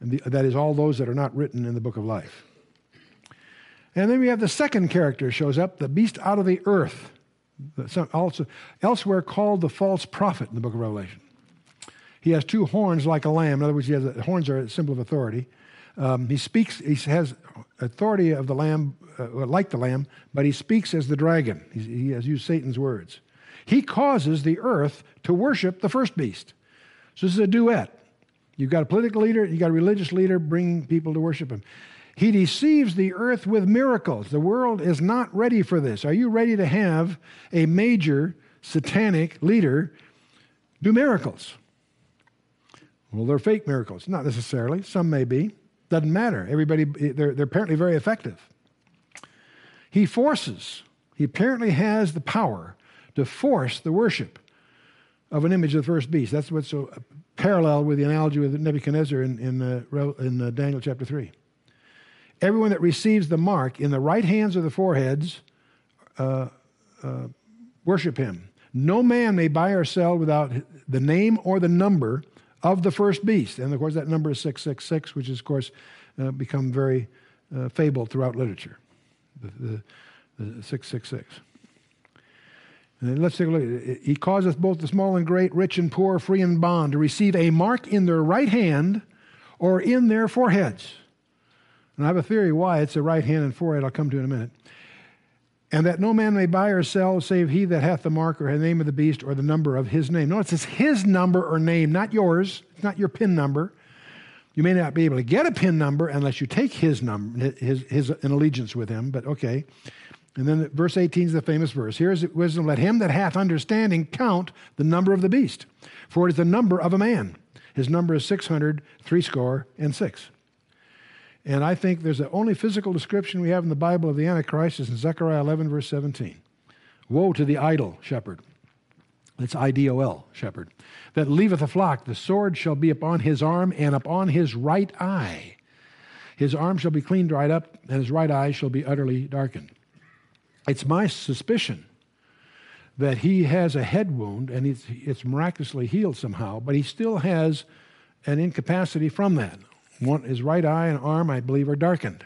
And the, that is, all those that are not written in the book of life. And then we have the second character shows up, the beast out of the earth, also elsewhere called the false prophet in the book of Revelation. He has two horns like a lamb. In other words, he has a, horns are a symbol of authority. Um, he speaks. He has authority of the lamb, uh, like the lamb, but he speaks as the dragon. He has used Satan's words. He causes the earth to worship the first beast. So this is a duet. You've got a political leader, you've got a religious leader bringing people to worship him. He deceives the earth with miracles. The world is not ready for this. Are you ready to have a major satanic leader do miracles? Well, they're fake miracles. Not necessarily. Some may be. Doesn't matter. Everybody, they're, they're apparently very effective. He forces, he apparently has the power to force the worship of an image of the first beast. That's what's so parallel with the analogy with Nebuchadnezzar in, in, uh, in uh, Daniel chapter 3. Everyone that receives the mark in the right hands or the foreheads uh, uh, worship him. No man may buy or sell without the name or the number of the first beast. And of course, that number is 666, which has, of course, uh, become very uh, fabled throughout literature. The, the, the 666. And let's take a look. Uh, he causeth both the small and great, rich and poor, free and bond, to receive a mark in their right hand or in their foreheads. And I have a theory why it's the right hand and forehead, I'll come to in a minute and that no man may buy or sell save he that hath the mark or the name of the beast or the number of his name. Notice it's his number or name, not yours. It's not your PIN number. You may not be able to get a PIN number unless you take his number, his, his an allegiance with him, but okay. And then verse 18 is the famous verse. Here is wisdom. Let him that hath understanding count the number of the beast, for it is the number of a man. His number is 600, threescore, and six. And I think there's the only physical description we have in the Bible of the Antichrist is in Zechariah 11, verse 17. Woe to the idle shepherd. It's I D O L, shepherd. That leaveth a flock, the sword shall be upon his arm and upon his right eye. His arm shall be clean dried up, and his right eye shall be utterly darkened. It's my suspicion that he has a head wound and it's, it's miraculously healed somehow, but he still has an incapacity from that. One, his right eye and arm, I believe, are darkened.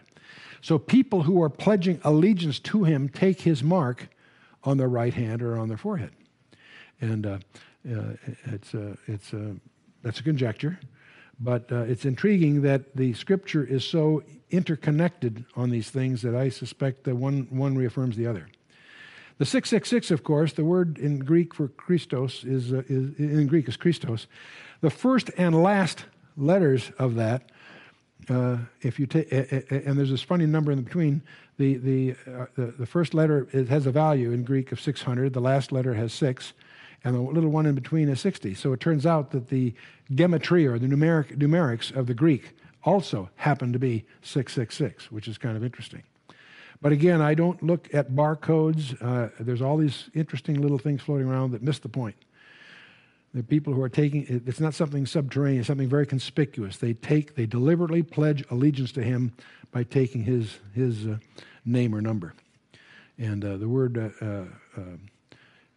So people who are pledging allegiance to him take his mark on their right hand or on their forehead. And uh, uh, it's, uh, it's, uh, that's a conjecture, but uh, it's intriguing that the scripture is so interconnected on these things that I suspect that one, one reaffirms the other. The 666, of course, the word in Greek for Christos is, uh, is in Greek is Christos. The first and last letters of that uh, if you take, and there's this funny number in between. The the, uh, the, the first letter it has a value in Greek of 600. The last letter has six, and the little one in between is 60. So it turns out that the gematria or the numeric numerics of the Greek also happen to be 666, which is kind of interesting. But again, I don't look at barcodes. Uh, there's all these interesting little things floating around that miss the point. The people who are taking it's not something subterranean, it's something very conspicuous. They take, they deliberately pledge allegiance to him by taking his his uh, name or number. And uh, the word uh, uh,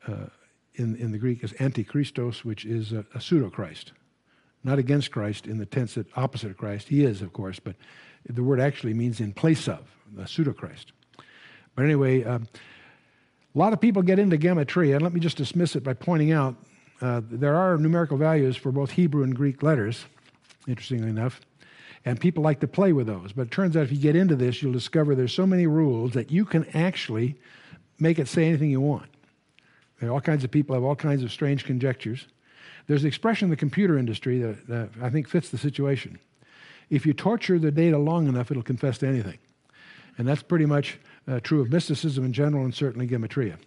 uh, in in the Greek is antichristos, which is a, a pseudo Christ, not against Christ in the tense that opposite of Christ. He is, of course, but the word actually means in place of a pseudo Christ. But anyway. Um, a lot of people get into gematria, and let me just dismiss it by pointing out uh, there are numerical values for both Hebrew and Greek letters, interestingly enough, and people like to play with those. But it turns out if you get into this, you'll discover there's so many rules that you can actually make it say anything you want. There all kinds of people have all kinds of strange conjectures. There's an expression in the computer industry that, that I think fits the situation. If you torture the data long enough, it'll confess to anything. And that's pretty much uh, true of mysticism in general and certainly gematria.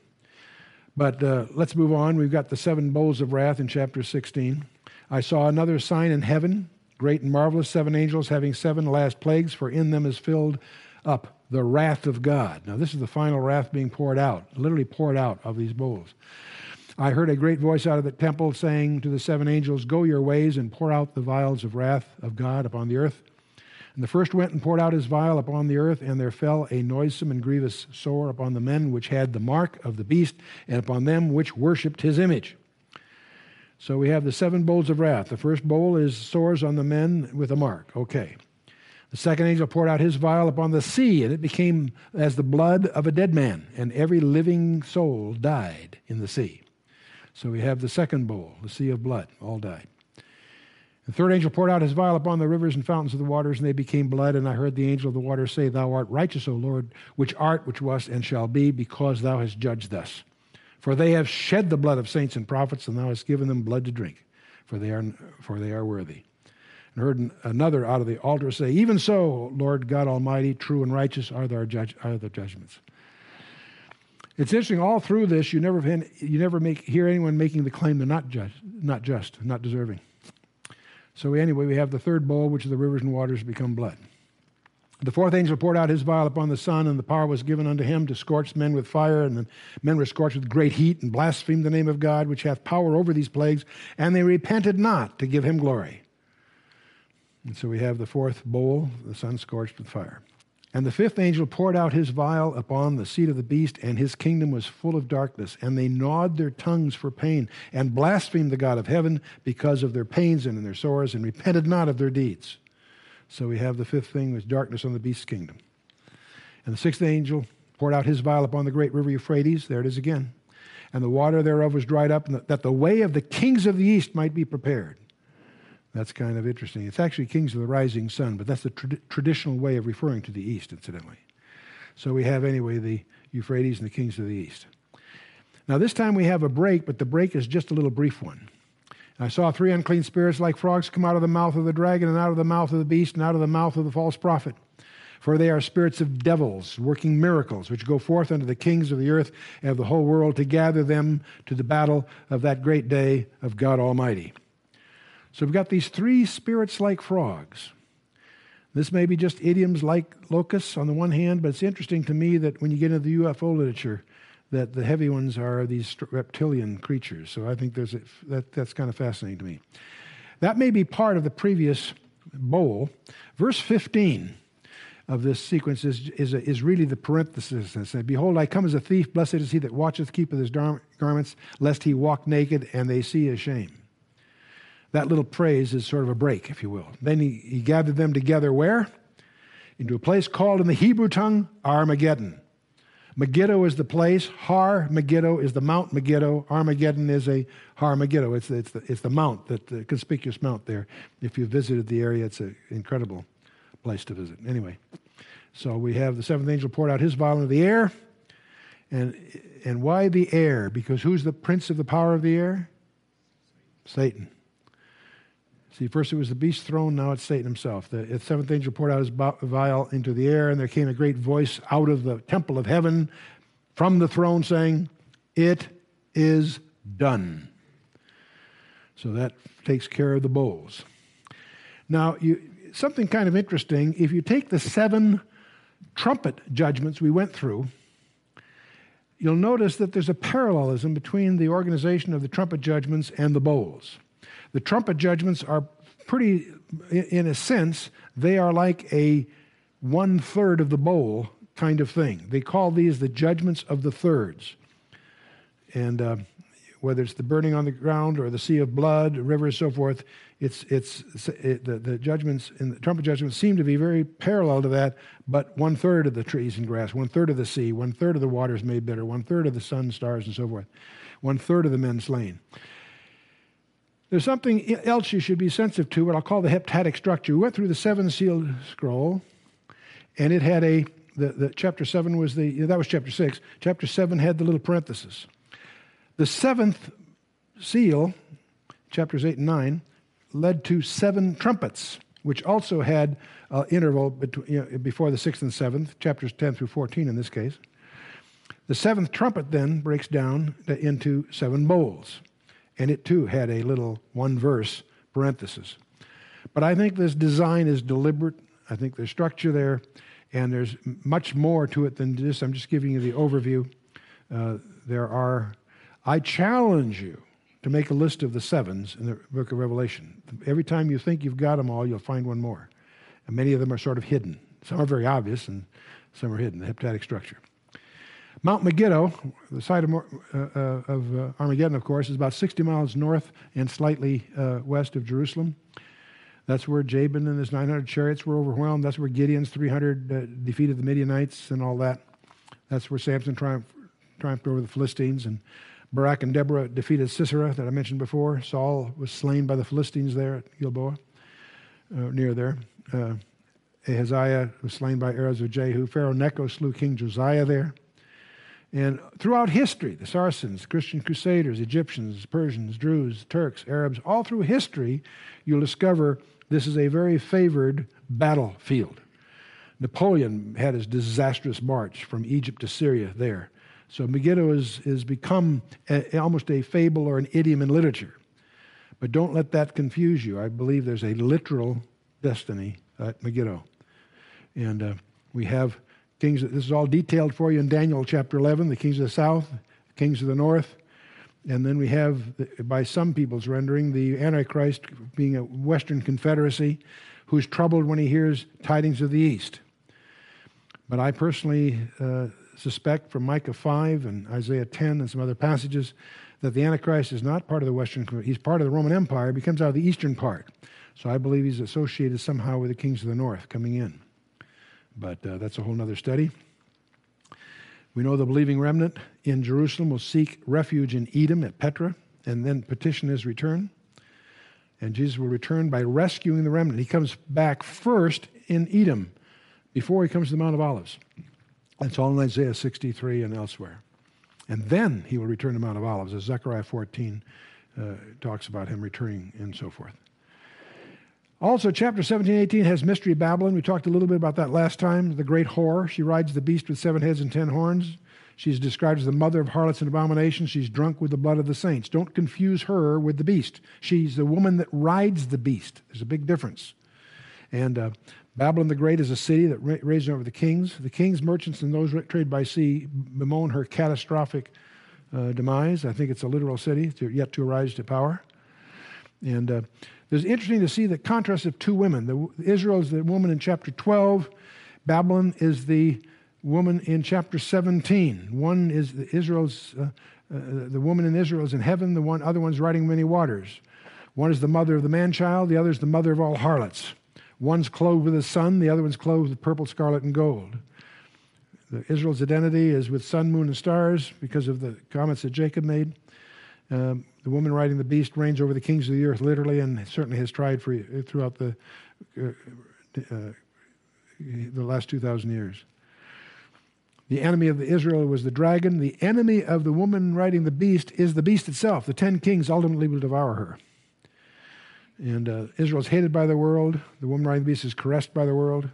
But uh, let's move on. We've got the seven bowls of wrath in chapter 16. I saw another sign in heaven, great and marvelous, seven angels having seven last plagues, for in them is filled up the wrath of God. Now, this is the final wrath being poured out, literally poured out of these bowls. I heard a great voice out of the temple saying to the seven angels, Go your ways and pour out the vials of wrath of God upon the earth. And the first went and poured out his vial upon the earth, and there fell a noisome and grievous sore upon the men which had the mark of the beast, and upon them which worshipped his image. So we have the seven bowls of wrath. The first bowl is sores on the men with a mark. Okay. The second angel poured out his vial upon the sea, and it became as the blood of a dead man, and every living soul died in the sea. So we have the second bowl, the sea of blood, all died. The third angel poured out his vial upon the rivers and fountains of the waters, and they became blood. And I heard the angel of the waters say, Thou art righteous, O Lord, which art, which wast, and shall be, because thou hast judged thus. For they have shed the blood of saints and prophets, and thou hast given them blood to drink, for they are, for they are worthy. And heard another out of the altar say, Even so, Lord God Almighty, true and righteous are the, judge, are the judgments. It's interesting. All through this, you never you never make, hear anyone making the claim they're not just, not just, not deserving. So anyway, we have the third bowl, which is the rivers and waters become blood. The fourth angel poured out his vial upon the sun, and the power was given unto him to scorch men with fire. And the men were scorched with great heat, and blasphemed the name of God, which hath power over these plagues. And they repented not to give him glory. And so we have the fourth bowl, the sun scorched with fire. And the fifth angel poured out his vial upon the seat of the beast, and his kingdom was full of darkness. And they gnawed their tongues for pain, and blasphemed the God of heaven because of their pains and in their sores, and repented not of their deeds. So we have the fifth thing was darkness on the beast's kingdom. And the sixth angel poured out his vial upon the great river Euphrates. There it is again. And the water thereof was dried up, that the way of the kings of the east might be prepared. That's kind of interesting. It's actually kings of the rising sun, but that's the tra- traditional way of referring to the east, incidentally. So we have, anyway, the Euphrates and the kings of the east. Now, this time we have a break, but the break is just a little brief one. I saw three unclean spirits like frogs come out of the mouth of the dragon, and out of the mouth of the beast, and out of the mouth of the false prophet. For they are spirits of devils, working miracles, which go forth unto the kings of the earth and of the whole world to gather them to the battle of that great day of God Almighty. So we've got these three spirits like frogs. This may be just idioms like locusts on the one hand, but it's interesting to me that when you get into the UFO literature, that the heavy ones are these reptilian creatures. So I think there's a, that, that's kind of fascinating to me. That may be part of the previous bowl. Verse 15 of this sequence is, is, a, is really the parenthesis. It says, Behold, I come as a thief. Blessed is he that watcheth, keepeth his garments, lest he walk naked and they see his shame. That little praise is sort of a break, if you will. Then he, he gathered them together where? Into a place called in the Hebrew tongue Armageddon. Megiddo is the place. Har Megiddo is the Mount Megiddo. Armageddon is a Har Megiddo. It's, it's, the, it's the mount, that, the conspicuous mount there. If you visited the area, it's an incredible place to visit. Anyway, so we have the seventh angel poured out his vial into the air. And, and why the air? Because who's the prince of the power of the air? Satan. See, first it was the beast's throne, now it's Satan himself. The seventh angel poured out his vial into the air, and there came a great voice out of the temple of heaven from the throne saying, It is done. So that takes care of the bowls. Now, you, something kind of interesting if you take the seven trumpet judgments we went through, you'll notice that there's a parallelism between the organization of the trumpet judgments and the bowls. The trumpet judgments are pretty, in a sense, they are like a one third of the bowl kind of thing. They call these the judgments of the thirds. And uh, whether it's the burning on the ground or the sea of blood, rivers, so forth, it's, it's, it, the, the judgments in the trumpet judgments seem to be very parallel to that, but one third of the trees and grass, one third of the sea, one third of the waters made bitter, one third of the sun, stars, and so forth, one third of the men slain. There's something else you should be sensitive to, what I'll call the heptadic structure. We went through the seven sealed scroll, and it had a, the, the chapter seven was the, that was chapter six. Chapter seven had the little parenthesis. The seventh seal, chapters eight and nine, led to seven trumpets, which also had an interval between, you know, before the sixth and seventh, chapters 10 through 14 in this case. The seventh trumpet then breaks down into seven bowls and it too had a little one verse parenthesis. But I think this design is deliberate. I think there's structure there, and there's much more to it than this. I'm just giving you the overview. Uh, there are, I challenge you to make a list of the sevens in the book of Revelation. Every time you think you've got them all, you'll find one more. And many of them are sort of hidden. Some are very obvious, and some are hidden, the heptadic structure. Mount Megiddo, the site of, uh, uh, of uh, Armageddon, of course, is about 60 miles north and slightly uh, west of Jerusalem. That's where Jabin and his 900 chariots were overwhelmed. That's where Gideon's 300 uh, defeated the Midianites and all that. That's where Samson triumphed, triumphed over the Philistines. And Barak and Deborah defeated Sisera, that I mentioned before. Saul was slain by the Philistines there at Gilboa, uh, near there. Ahaziah was slain by arrows of Jehu. Pharaoh Necho slew King Josiah there. And throughout history, the Saracens, Christian Crusaders, Egyptians, Persians, Druze, Turks, Arabs, all through history, you'll discover this is a very favored battlefield. Napoleon had his disastrous march from Egypt to Syria there. So Megiddo is, is become a, almost a fable or an idiom in literature. But don't let that confuse you. I believe there's a literal destiny at Megiddo. And uh, we have Kings, this is all detailed for you in Daniel chapter 11 the kings of the south, the kings of the north. And then we have, by some people's rendering, the Antichrist being a Western confederacy who's troubled when he hears tidings of the east. But I personally uh, suspect from Micah 5 and Isaiah 10 and some other passages that the Antichrist is not part of the Western, he's part of the Roman Empire, he comes out of the eastern part. So I believe he's associated somehow with the kings of the north coming in. But uh, that's a whole other study. We know the believing remnant in Jerusalem will seek refuge in Edom at Petra and then petition his return. And Jesus will return by rescuing the remnant. He comes back first in Edom before he comes to the Mount of Olives. That's all in Isaiah 63 and elsewhere. And then he will return to Mount of Olives, as Zechariah 14 uh, talks about him returning and so forth. Also, chapter 17 18 has Mystery Babylon. We talked a little bit about that last time. The great whore. She rides the beast with seven heads and ten horns. She's described as the mother of harlots and abominations. She's drunk with the blood of the saints. Don't confuse her with the beast. She's the woman that rides the beast. There's a big difference. And uh, Babylon the Great is a city that ra- raised over the kings. The kings, merchants, and those that trade by sea bemoan her catastrophic uh, demise. I think it's a literal city to, yet to arise to power. And uh, it's interesting to see the contrast of two women. The, Israel is the woman in chapter 12, Babylon is the woman in chapter 17. One is Israel's, uh, uh, the woman in Israel is in heaven, the one, other one's riding many waters. One is the mother of the man child, the other is the mother of all harlots. One's clothed with the sun, the other one's clothed with purple, scarlet, and gold. The, Israel's identity is with sun, moon, and stars because of the comments that Jacob made. Um, the woman riding the beast reigns over the kings of the earth, literally, and certainly has tried for throughout the uh, uh, the last two thousand years. The enemy of Israel was the dragon. The enemy of the woman riding the beast is the beast itself. The ten kings ultimately will devour her. And uh, Israel is hated by the world. The woman riding the beast is caressed by the world.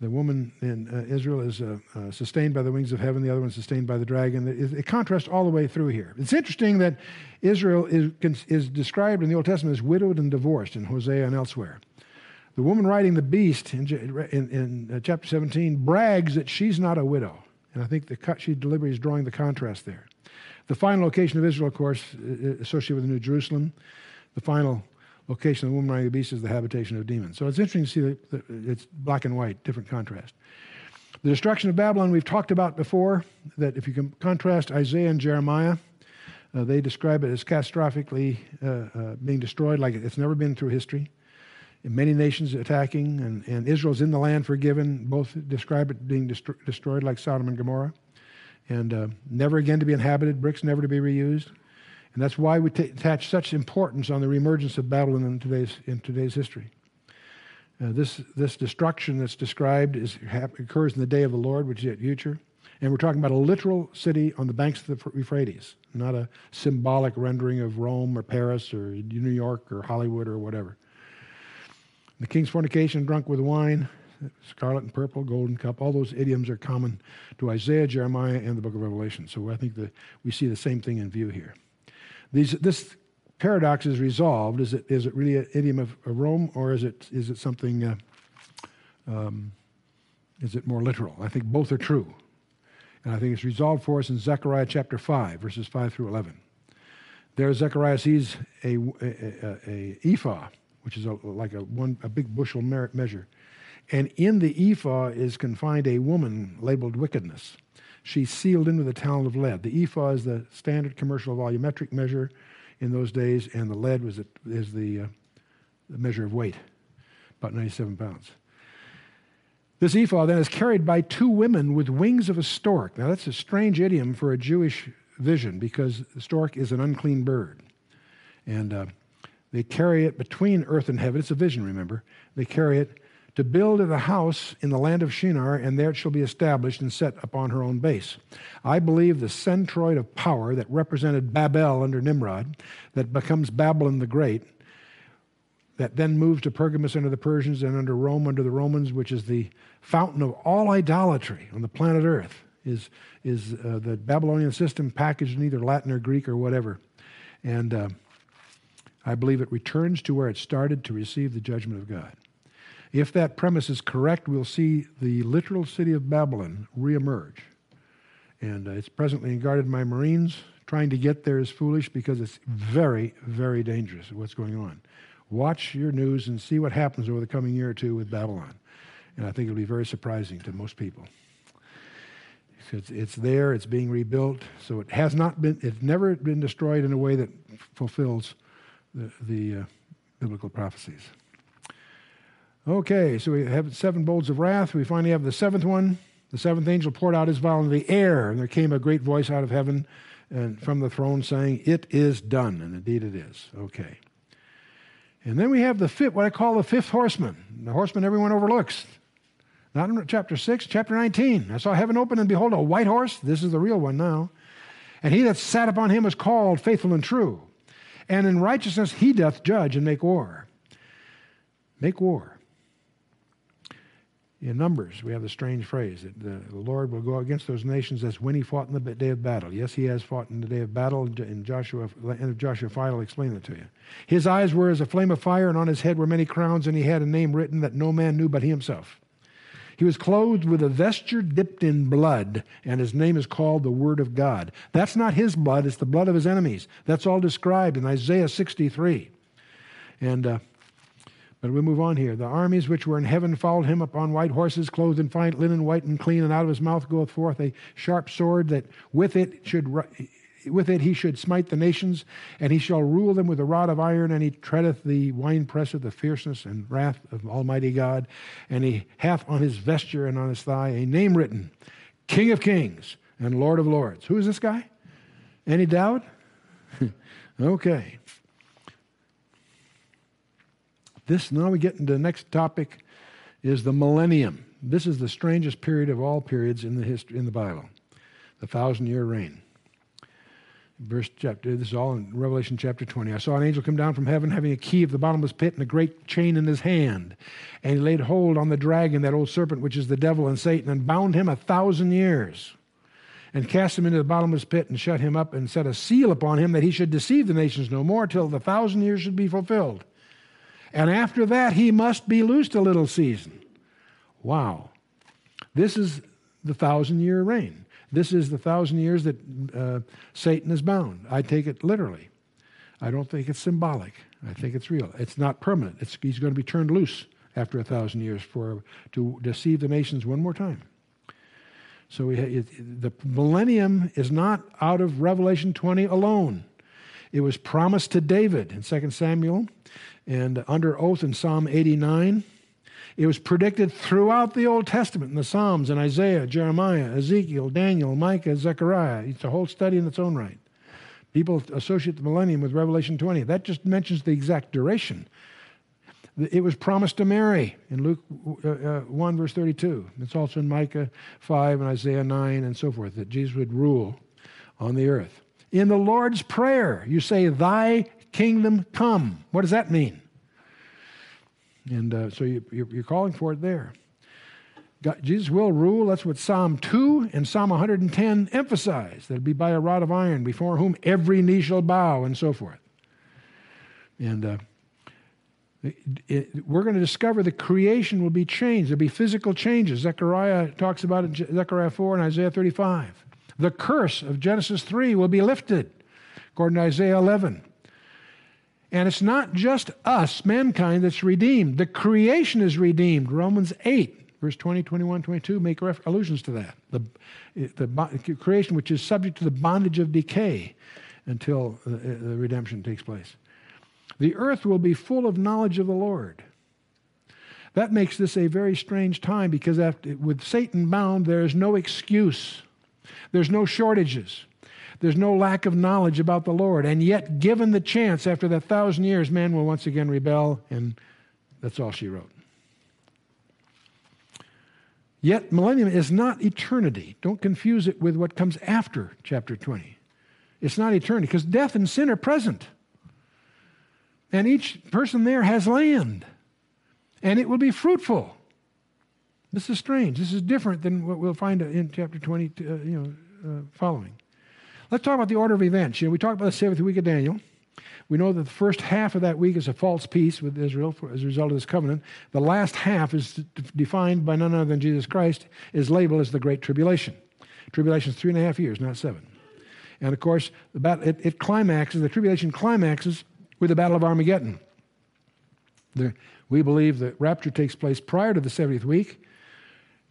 The woman in uh, Israel is uh, uh, sustained by the wings of heaven, the other one sustained by the dragon. It, it, contrasts all the way through here. It's interesting that Israel is, is described in the Old Testament as widowed and divorced in Hosea and elsewhere. The woman riding the beast in, in, in uh, chapter 17 brags that she's not a widow. And I think the cut she deliberately is drawing the contrast there. The final location of Israel, of course, associated with the New Jerusalem. The final location of the woman riding the beast is the habitation of demons. So it's interesting to see that it's black and white, different contrast. The destruction of Babylon we've talked about before, that if you can contrast Isaiah and Jeremiah, uh, they describe it as catastrophically uh, uh, being destroyed like it's never been through history. And many nations attacking, and, and Israel's in the land forgiven. Both describe it being destro- destroyed like Sodom and Gomorrah, and uh, never again to be inhabited, bricks never to be reused. And that's why we t- attach such importance on the reemergence of Babylon in today's, in today's history. Uh, this, this destruction that's described is, occurs in the day of the Lord, which is yet future. And we're talking about a literal city on the banks of the Euphrates, not a symbolic rendering of Rome or Paris or New York or Hollywood or whatever. The king's fornication, drunk with wine, scarlet and purple, golden cup, all those idioms are common to Isaiah, Jeremiah, and the book of Revelation. So I think that we see the same thing in view here. These, this paradox is resolved. Is it, is it really an idiom of, of Rome, or is it, is it something, uh, um, is it more literal? I think both are true. And I think it's resolved for us in Zechariah chapter 5, verses 5 through 11. There, Zechariah sees a, a, a, a ephah, which is like a, one, a big bushel measure. And in the ephah is confined a woman labeled wickedness. She's sealed in with a talent of lead. The ephah is the standard commercial volumetric measure in those days, and the lead was a, is the, uh, the measure of weight, about 97 pounds. This ephah then is carried by two women with wings of a stork. Now, that's a strange idiom for a Jewish vision because the stork is an unclean bird. And uh, they carry it between earth and heaven. It's a vision, remember. They carry it to build it a house in the land of Shinar, and there it shall be established and set upon her own base. I believe the centroid of power that represented Babel under Nimrod, that becomes Babylon the Great, that then moves to Pergamus under the Persians and under Rome under the Romans, which is the fountain of all idolatry on the planet Earth, is, is uh, the Babylonian system packaged in either Latin or Greek or whatever. And uh, I believe it returns to where it started to receive the judgment of God. If that premise is correct, we'll see the literal city of Babylon reemerge. And uh, it's presently guarded by Marines. Trying to get there is foolish because it's very, very dangerous what's going on. Watch your news and see what happens over the coming year or two with Babylon. And I think it'll be very surprising to most people. It's, it's there, it's being rebuilt, so it has not been, it's never been destroyed in a way that fulfills the, the uh, biblical prophecies. Okay, so we have seven bowls of wrath. We finally have the seventh one. The seventh angel poured out his vial into the air, and there came a great voice out of heaven and from the throne saying, It is done. And indeed it is. Okay. And then we have the fifth, what I call the fifth horseman, the horseman everyone overlooks. Not in chapter 6, chapter 19. I saw heaven open, and behold, a white horse. This is the real one now. And he that sat upon him was called faithful and true. And in righteousness he doth judge and make war. Make war. In Numbers, we have the strange phrase that the, Lord will go against those nations as when he fought in the day of battle. Yes, he has fought in the day of battle. In Joshua, of Joshua 5, I'll explain it to you. His eyes were as a flame of fire, and on his head were many crowns, and he had a name written that no man knew but he himself. He was clothed with a vesture dipped in blood, and his name is called the Word of God. That's not his blood, it's the blood of his enemies. That's all described in Isaiah 63. And uh, but we move on here. The armies which were in heaven followed him upon white horses, clothed in fine linen, white and clean, and out of his mouth goeth forth a sharp sword, that with it should with it he should smite the nations, and he shall rule them with a rod of iron, and he treadeth the winepress of the fierceness and wrath of Almighty God, and he hath on his vesture and on his thigh a name written, King of Kings and Lord of Lords. Who is this guy? Any doubt? [LAUGHS] okay. This now we get into the next topic is the millennium. This is the strangest period of all periods in the history in the Bible, the thousand year reign. Verse chapter, this is all in Revelation chapter 20. I saw an angel come down from heaven having a key of the bottomless pit and a great chain in his hand. And he laid hold on the dragon, that old serpent, which is the devil and Satan, and bound him a thousand years. And cast him into the bottomless pit and shut him up and set a seal upon him that he should deceive the nations no more till the thousand years should be fulfilled. And after that, he must be loosed a little season. Wow. This is the thousand year reign. This is the thousand years that uh, Satan is bound. I take it literally. I don't think it's symbolic. I think it's real. It's not permanent. It's, he's going to be turned loose after a thousand years for to deceive the nations one more time. So we, it, the millennium is not out of Revelation 20 alone. It was promised to David in 2 Samuel and under oath in Psalm 89. It was predicted throughout the Old Testament in the Psalms and Isaiah, Jeremiah, Ezekiel, Daniel, Micah, Zechariah. It's a whole study in its own right. People associate the millennium with Revelation 20. That just mentions the exact duration. It was promised to Mary in Luke uh, uh, 1, verse 32. It's also in Micah 5 and Isaiah 9 and so forth that Jesus would rule on the earth. In the Lord's Prayer, you say, Thy kingdom come. What does that mean? And uh, so you, are calling for it there. God, Jesus will rule. That's what Psalm 2 and Psalm 110 emphasize. That'll be by a rod of iron, before whom every knee shall bow, and so forth. And uh, it, it, we're going to discover the creation will be changed. There'll be physical changes. Zechariah talks about it in Zechariah 4 and Isaiah 35. The curse of Genesis 3 will be lifted, according to Isaiah 11. And it's not just us, mankind, that's redeemed. The creation is redeemed. Romans 8, verse 20, 21, 22 make allusions to that. The, the creation which is subject to the bondage of decay until the, the redemption takes place. The earth will be full of knowledge of the Lord. That makes this a very strange time because after, with Satan bound, there is no excuse. There's no shortages. There's no lack of knowledge about the Lord. And yet, given the chance, after that thousand years, man will once again rebel, and that's all she wrote. Yet, millennium is not eternity. Don't confuse it with what comes after chapter 20. It's not eternity because death and sin are present. And each person there has land and it will be fruitful. This is strange. This is different than what we'll find in chapter 20, uh, you know, uh, following. Let's talk about the order of events. You know, we talked about the seventh week of Daniel. We know that the first half of that week is a false peace with Israel for, as a result of this covenant. The last half is defined by none other than Jesus Christ, is labeled as the Great Tribulation. Tribulation is three and a half years, not seven. And of course, the battle, it, it climaxes, the tribulation climaxes with the Battle of Armageddon. The, we believe that rapture takes place prior to the 70th week.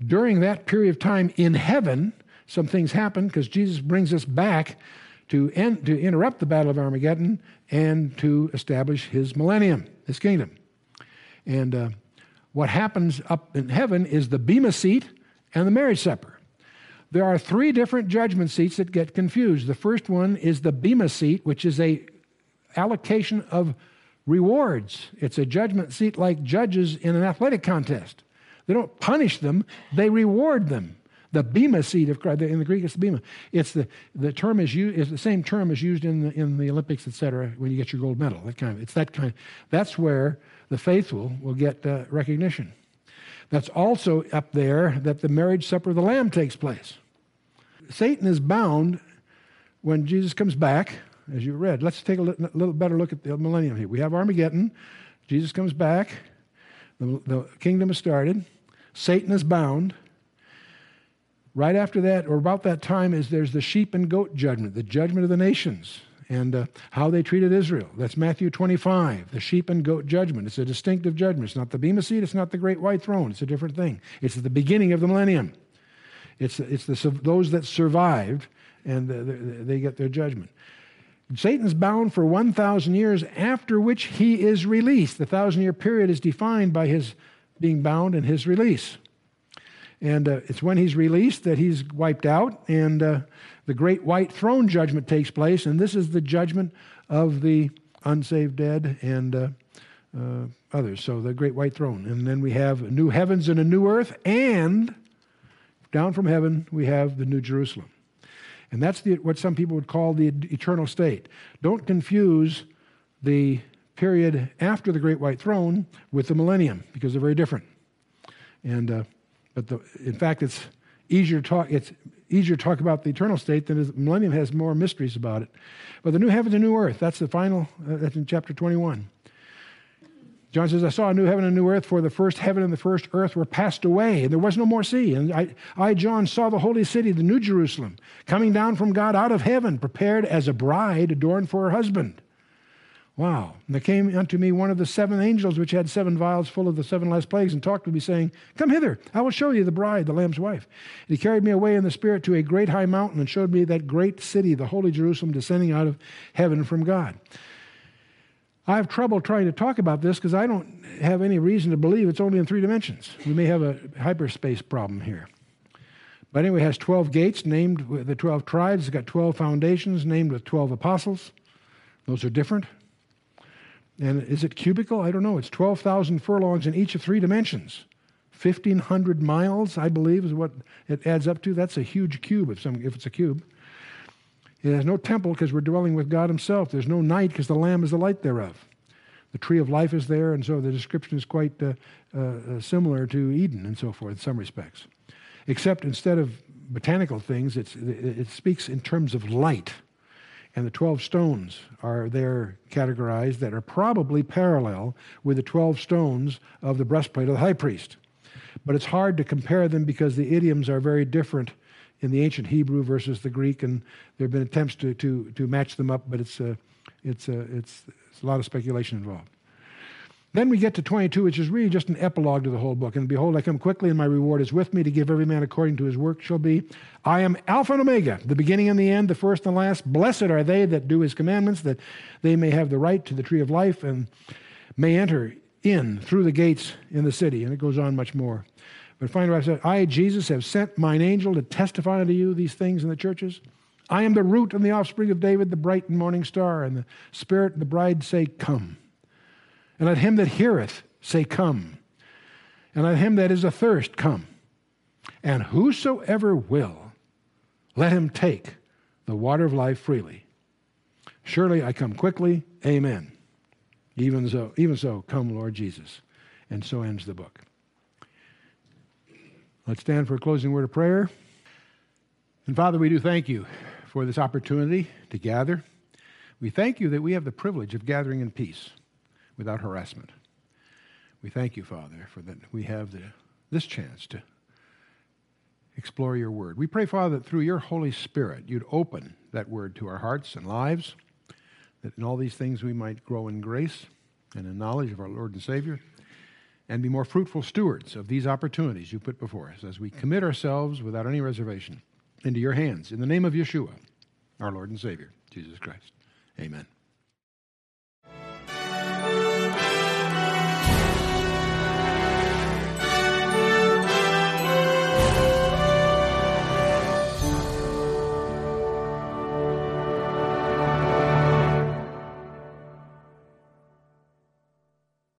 During that period of time in heaven, some things happen because Jesus brings us back to, to interrupt the Battle of Armageddon and to establish his millennium, his kingdom. And uh, what happens up in heaven is the Bema seat and the marriage supper. There are three different judgment seats that get confused. The first one is the Bema seat, which is a allocation of rewards. It's a judgment seat like judges in an athletic contest. They don't punish them, they reward them. The bema seat of Christ, in the Greek it's the bema. It's the, the term is used, is the same term is used in the, in the Olympics, etc. when you get your gold medal. That kind of, it's that kind of, that's where the faithful will get uh, recognition. That's also up there that the marriage supper of the Lamb takes place. Satan is bound when Jesus comes back as you read. Let's take a little better look at the millennium here. We have Armageddon. Jesus comes back. The, the kingdom is started. Satan is bound. Right after that, or about that time, is there's the sheep and goat judgment, the judgment of the nations, and uh, how they treated Israel. That's Matthew 25, the sheep and goat judgment. It's a distinctive judgment. It's not the bema seat. It's not the great white throne. It's a different thing. It's at the beginning of the millennium. It's it's the, those that survived, and the, the, they get their judgment. Satan's bound for 1,000 years, after which he is released. The thousand year period is defined by his being bound and his release. And uh, it's when he's released that he's wiped out, and uh, the great white throne judgment takes place. And this is the judgment of the unsaved dead and uh, uh others. So the great white throne. And then we have new heavens and a new earth, and down from heaven we have the new Jerusalem. And that's the, what some people would call the eternal state. Don't confuse the period after the great white throne with the millennium because they're very different. And uh, but the, in fact, it's easier to talk. It's easier to talk about the eternal state than the millennium has more mysteries about it. But the new heavens and new earth. That's the final. Uh, that's in chapter 21. John says, I saw a new heaven and a new earth, for the first heaven and the first earth were passed away, and there was no more sea. And I, I, John, saw the holy city, the new Jerusalem, coming down from God out of heaven, prepared as a bride adorned for her husband. Wow. And there came unto me one of the seven angels which had seven vials full of the seven last plagues, and talked with me, saying, Come hither, I will show you the bride, the Lamb's wife. And he carried me away in the Spirit to a great high mountain, and showed me that great city, the holy Jerusalem, descending out of heaven from God. I have trouble trying to talk about this because I don't have any reason to believe it's only in three dimensions. We may have a hyperspace problem here. But anyway, it has 12 gates named with the 12 tribes. It's got 12 foundations named with 12 apostles. Those are different. And is it cubical? I don't know. It's 12,000 furlongs in each of three dimensions. 1,500 miles, I believe, is what it adds up to. That's a huge cube if, some, if it's a cube. It has no temple because we're dwelling with God Himself. There's no night because the Lamb is the light thereof. The tree of life is there, and so the description is quite uh, uh, uh, similar to Eden and so forth in some respects. Except instead of botanical things, it speaks in terms of light. And the 12 stones are there categorized that are probably parallel with the 12 stones of the breastplate of the high priest. But it's hard to compare them because the idioms are very different in the ancient Hebrew versus the Greek, and there have been attempts to, to, to match them up, but it's, uh, it's, uh, it's, it's a lot of speculation involved. Then we get to 22, which is really just an epilogue to the whole book. And behold, I come quickly, and my reward is with me to give every man according to his work shall be. I am Alpha and Omega, the beginning and the end, the first and the last. Blessed are they that do his commandments, that they may have the right to the tree of life and may enter in through the gates in the city. And it goes on much more. But finally, I said, I, Jesus, have sent mine angel to testify unto you these things in the churches. I am the root and the offspring of David, the bright and morning star, and the Spirit and the bride say, Come. And let him that heareth say, Come. And let him that is athirst come. And whosoever will, let him take the water of life freely. Surely I come quickly. Amen. Even so, even so, come, Lord Jesus. And so ends the book. Let's stand for a closing word of prayer. And Father, we do thank you for this opportunity to gather. We thank you that we have the privilege of gathering in peace without harassment. We thank you, Father, for that we have the, this chance to explore your word. We pray, Father, that through your Holy Spirit, you'd open that word to our hearts and lives, that in all these things we might grow in grace and in knowledge of our Lord and Savior, and be more fruitful stewards of these opportunities you put before us as we commit ourselves without any reservation into your hands. In the name of Yeshua, our Lord and Savior, Jesus Christ. Amen.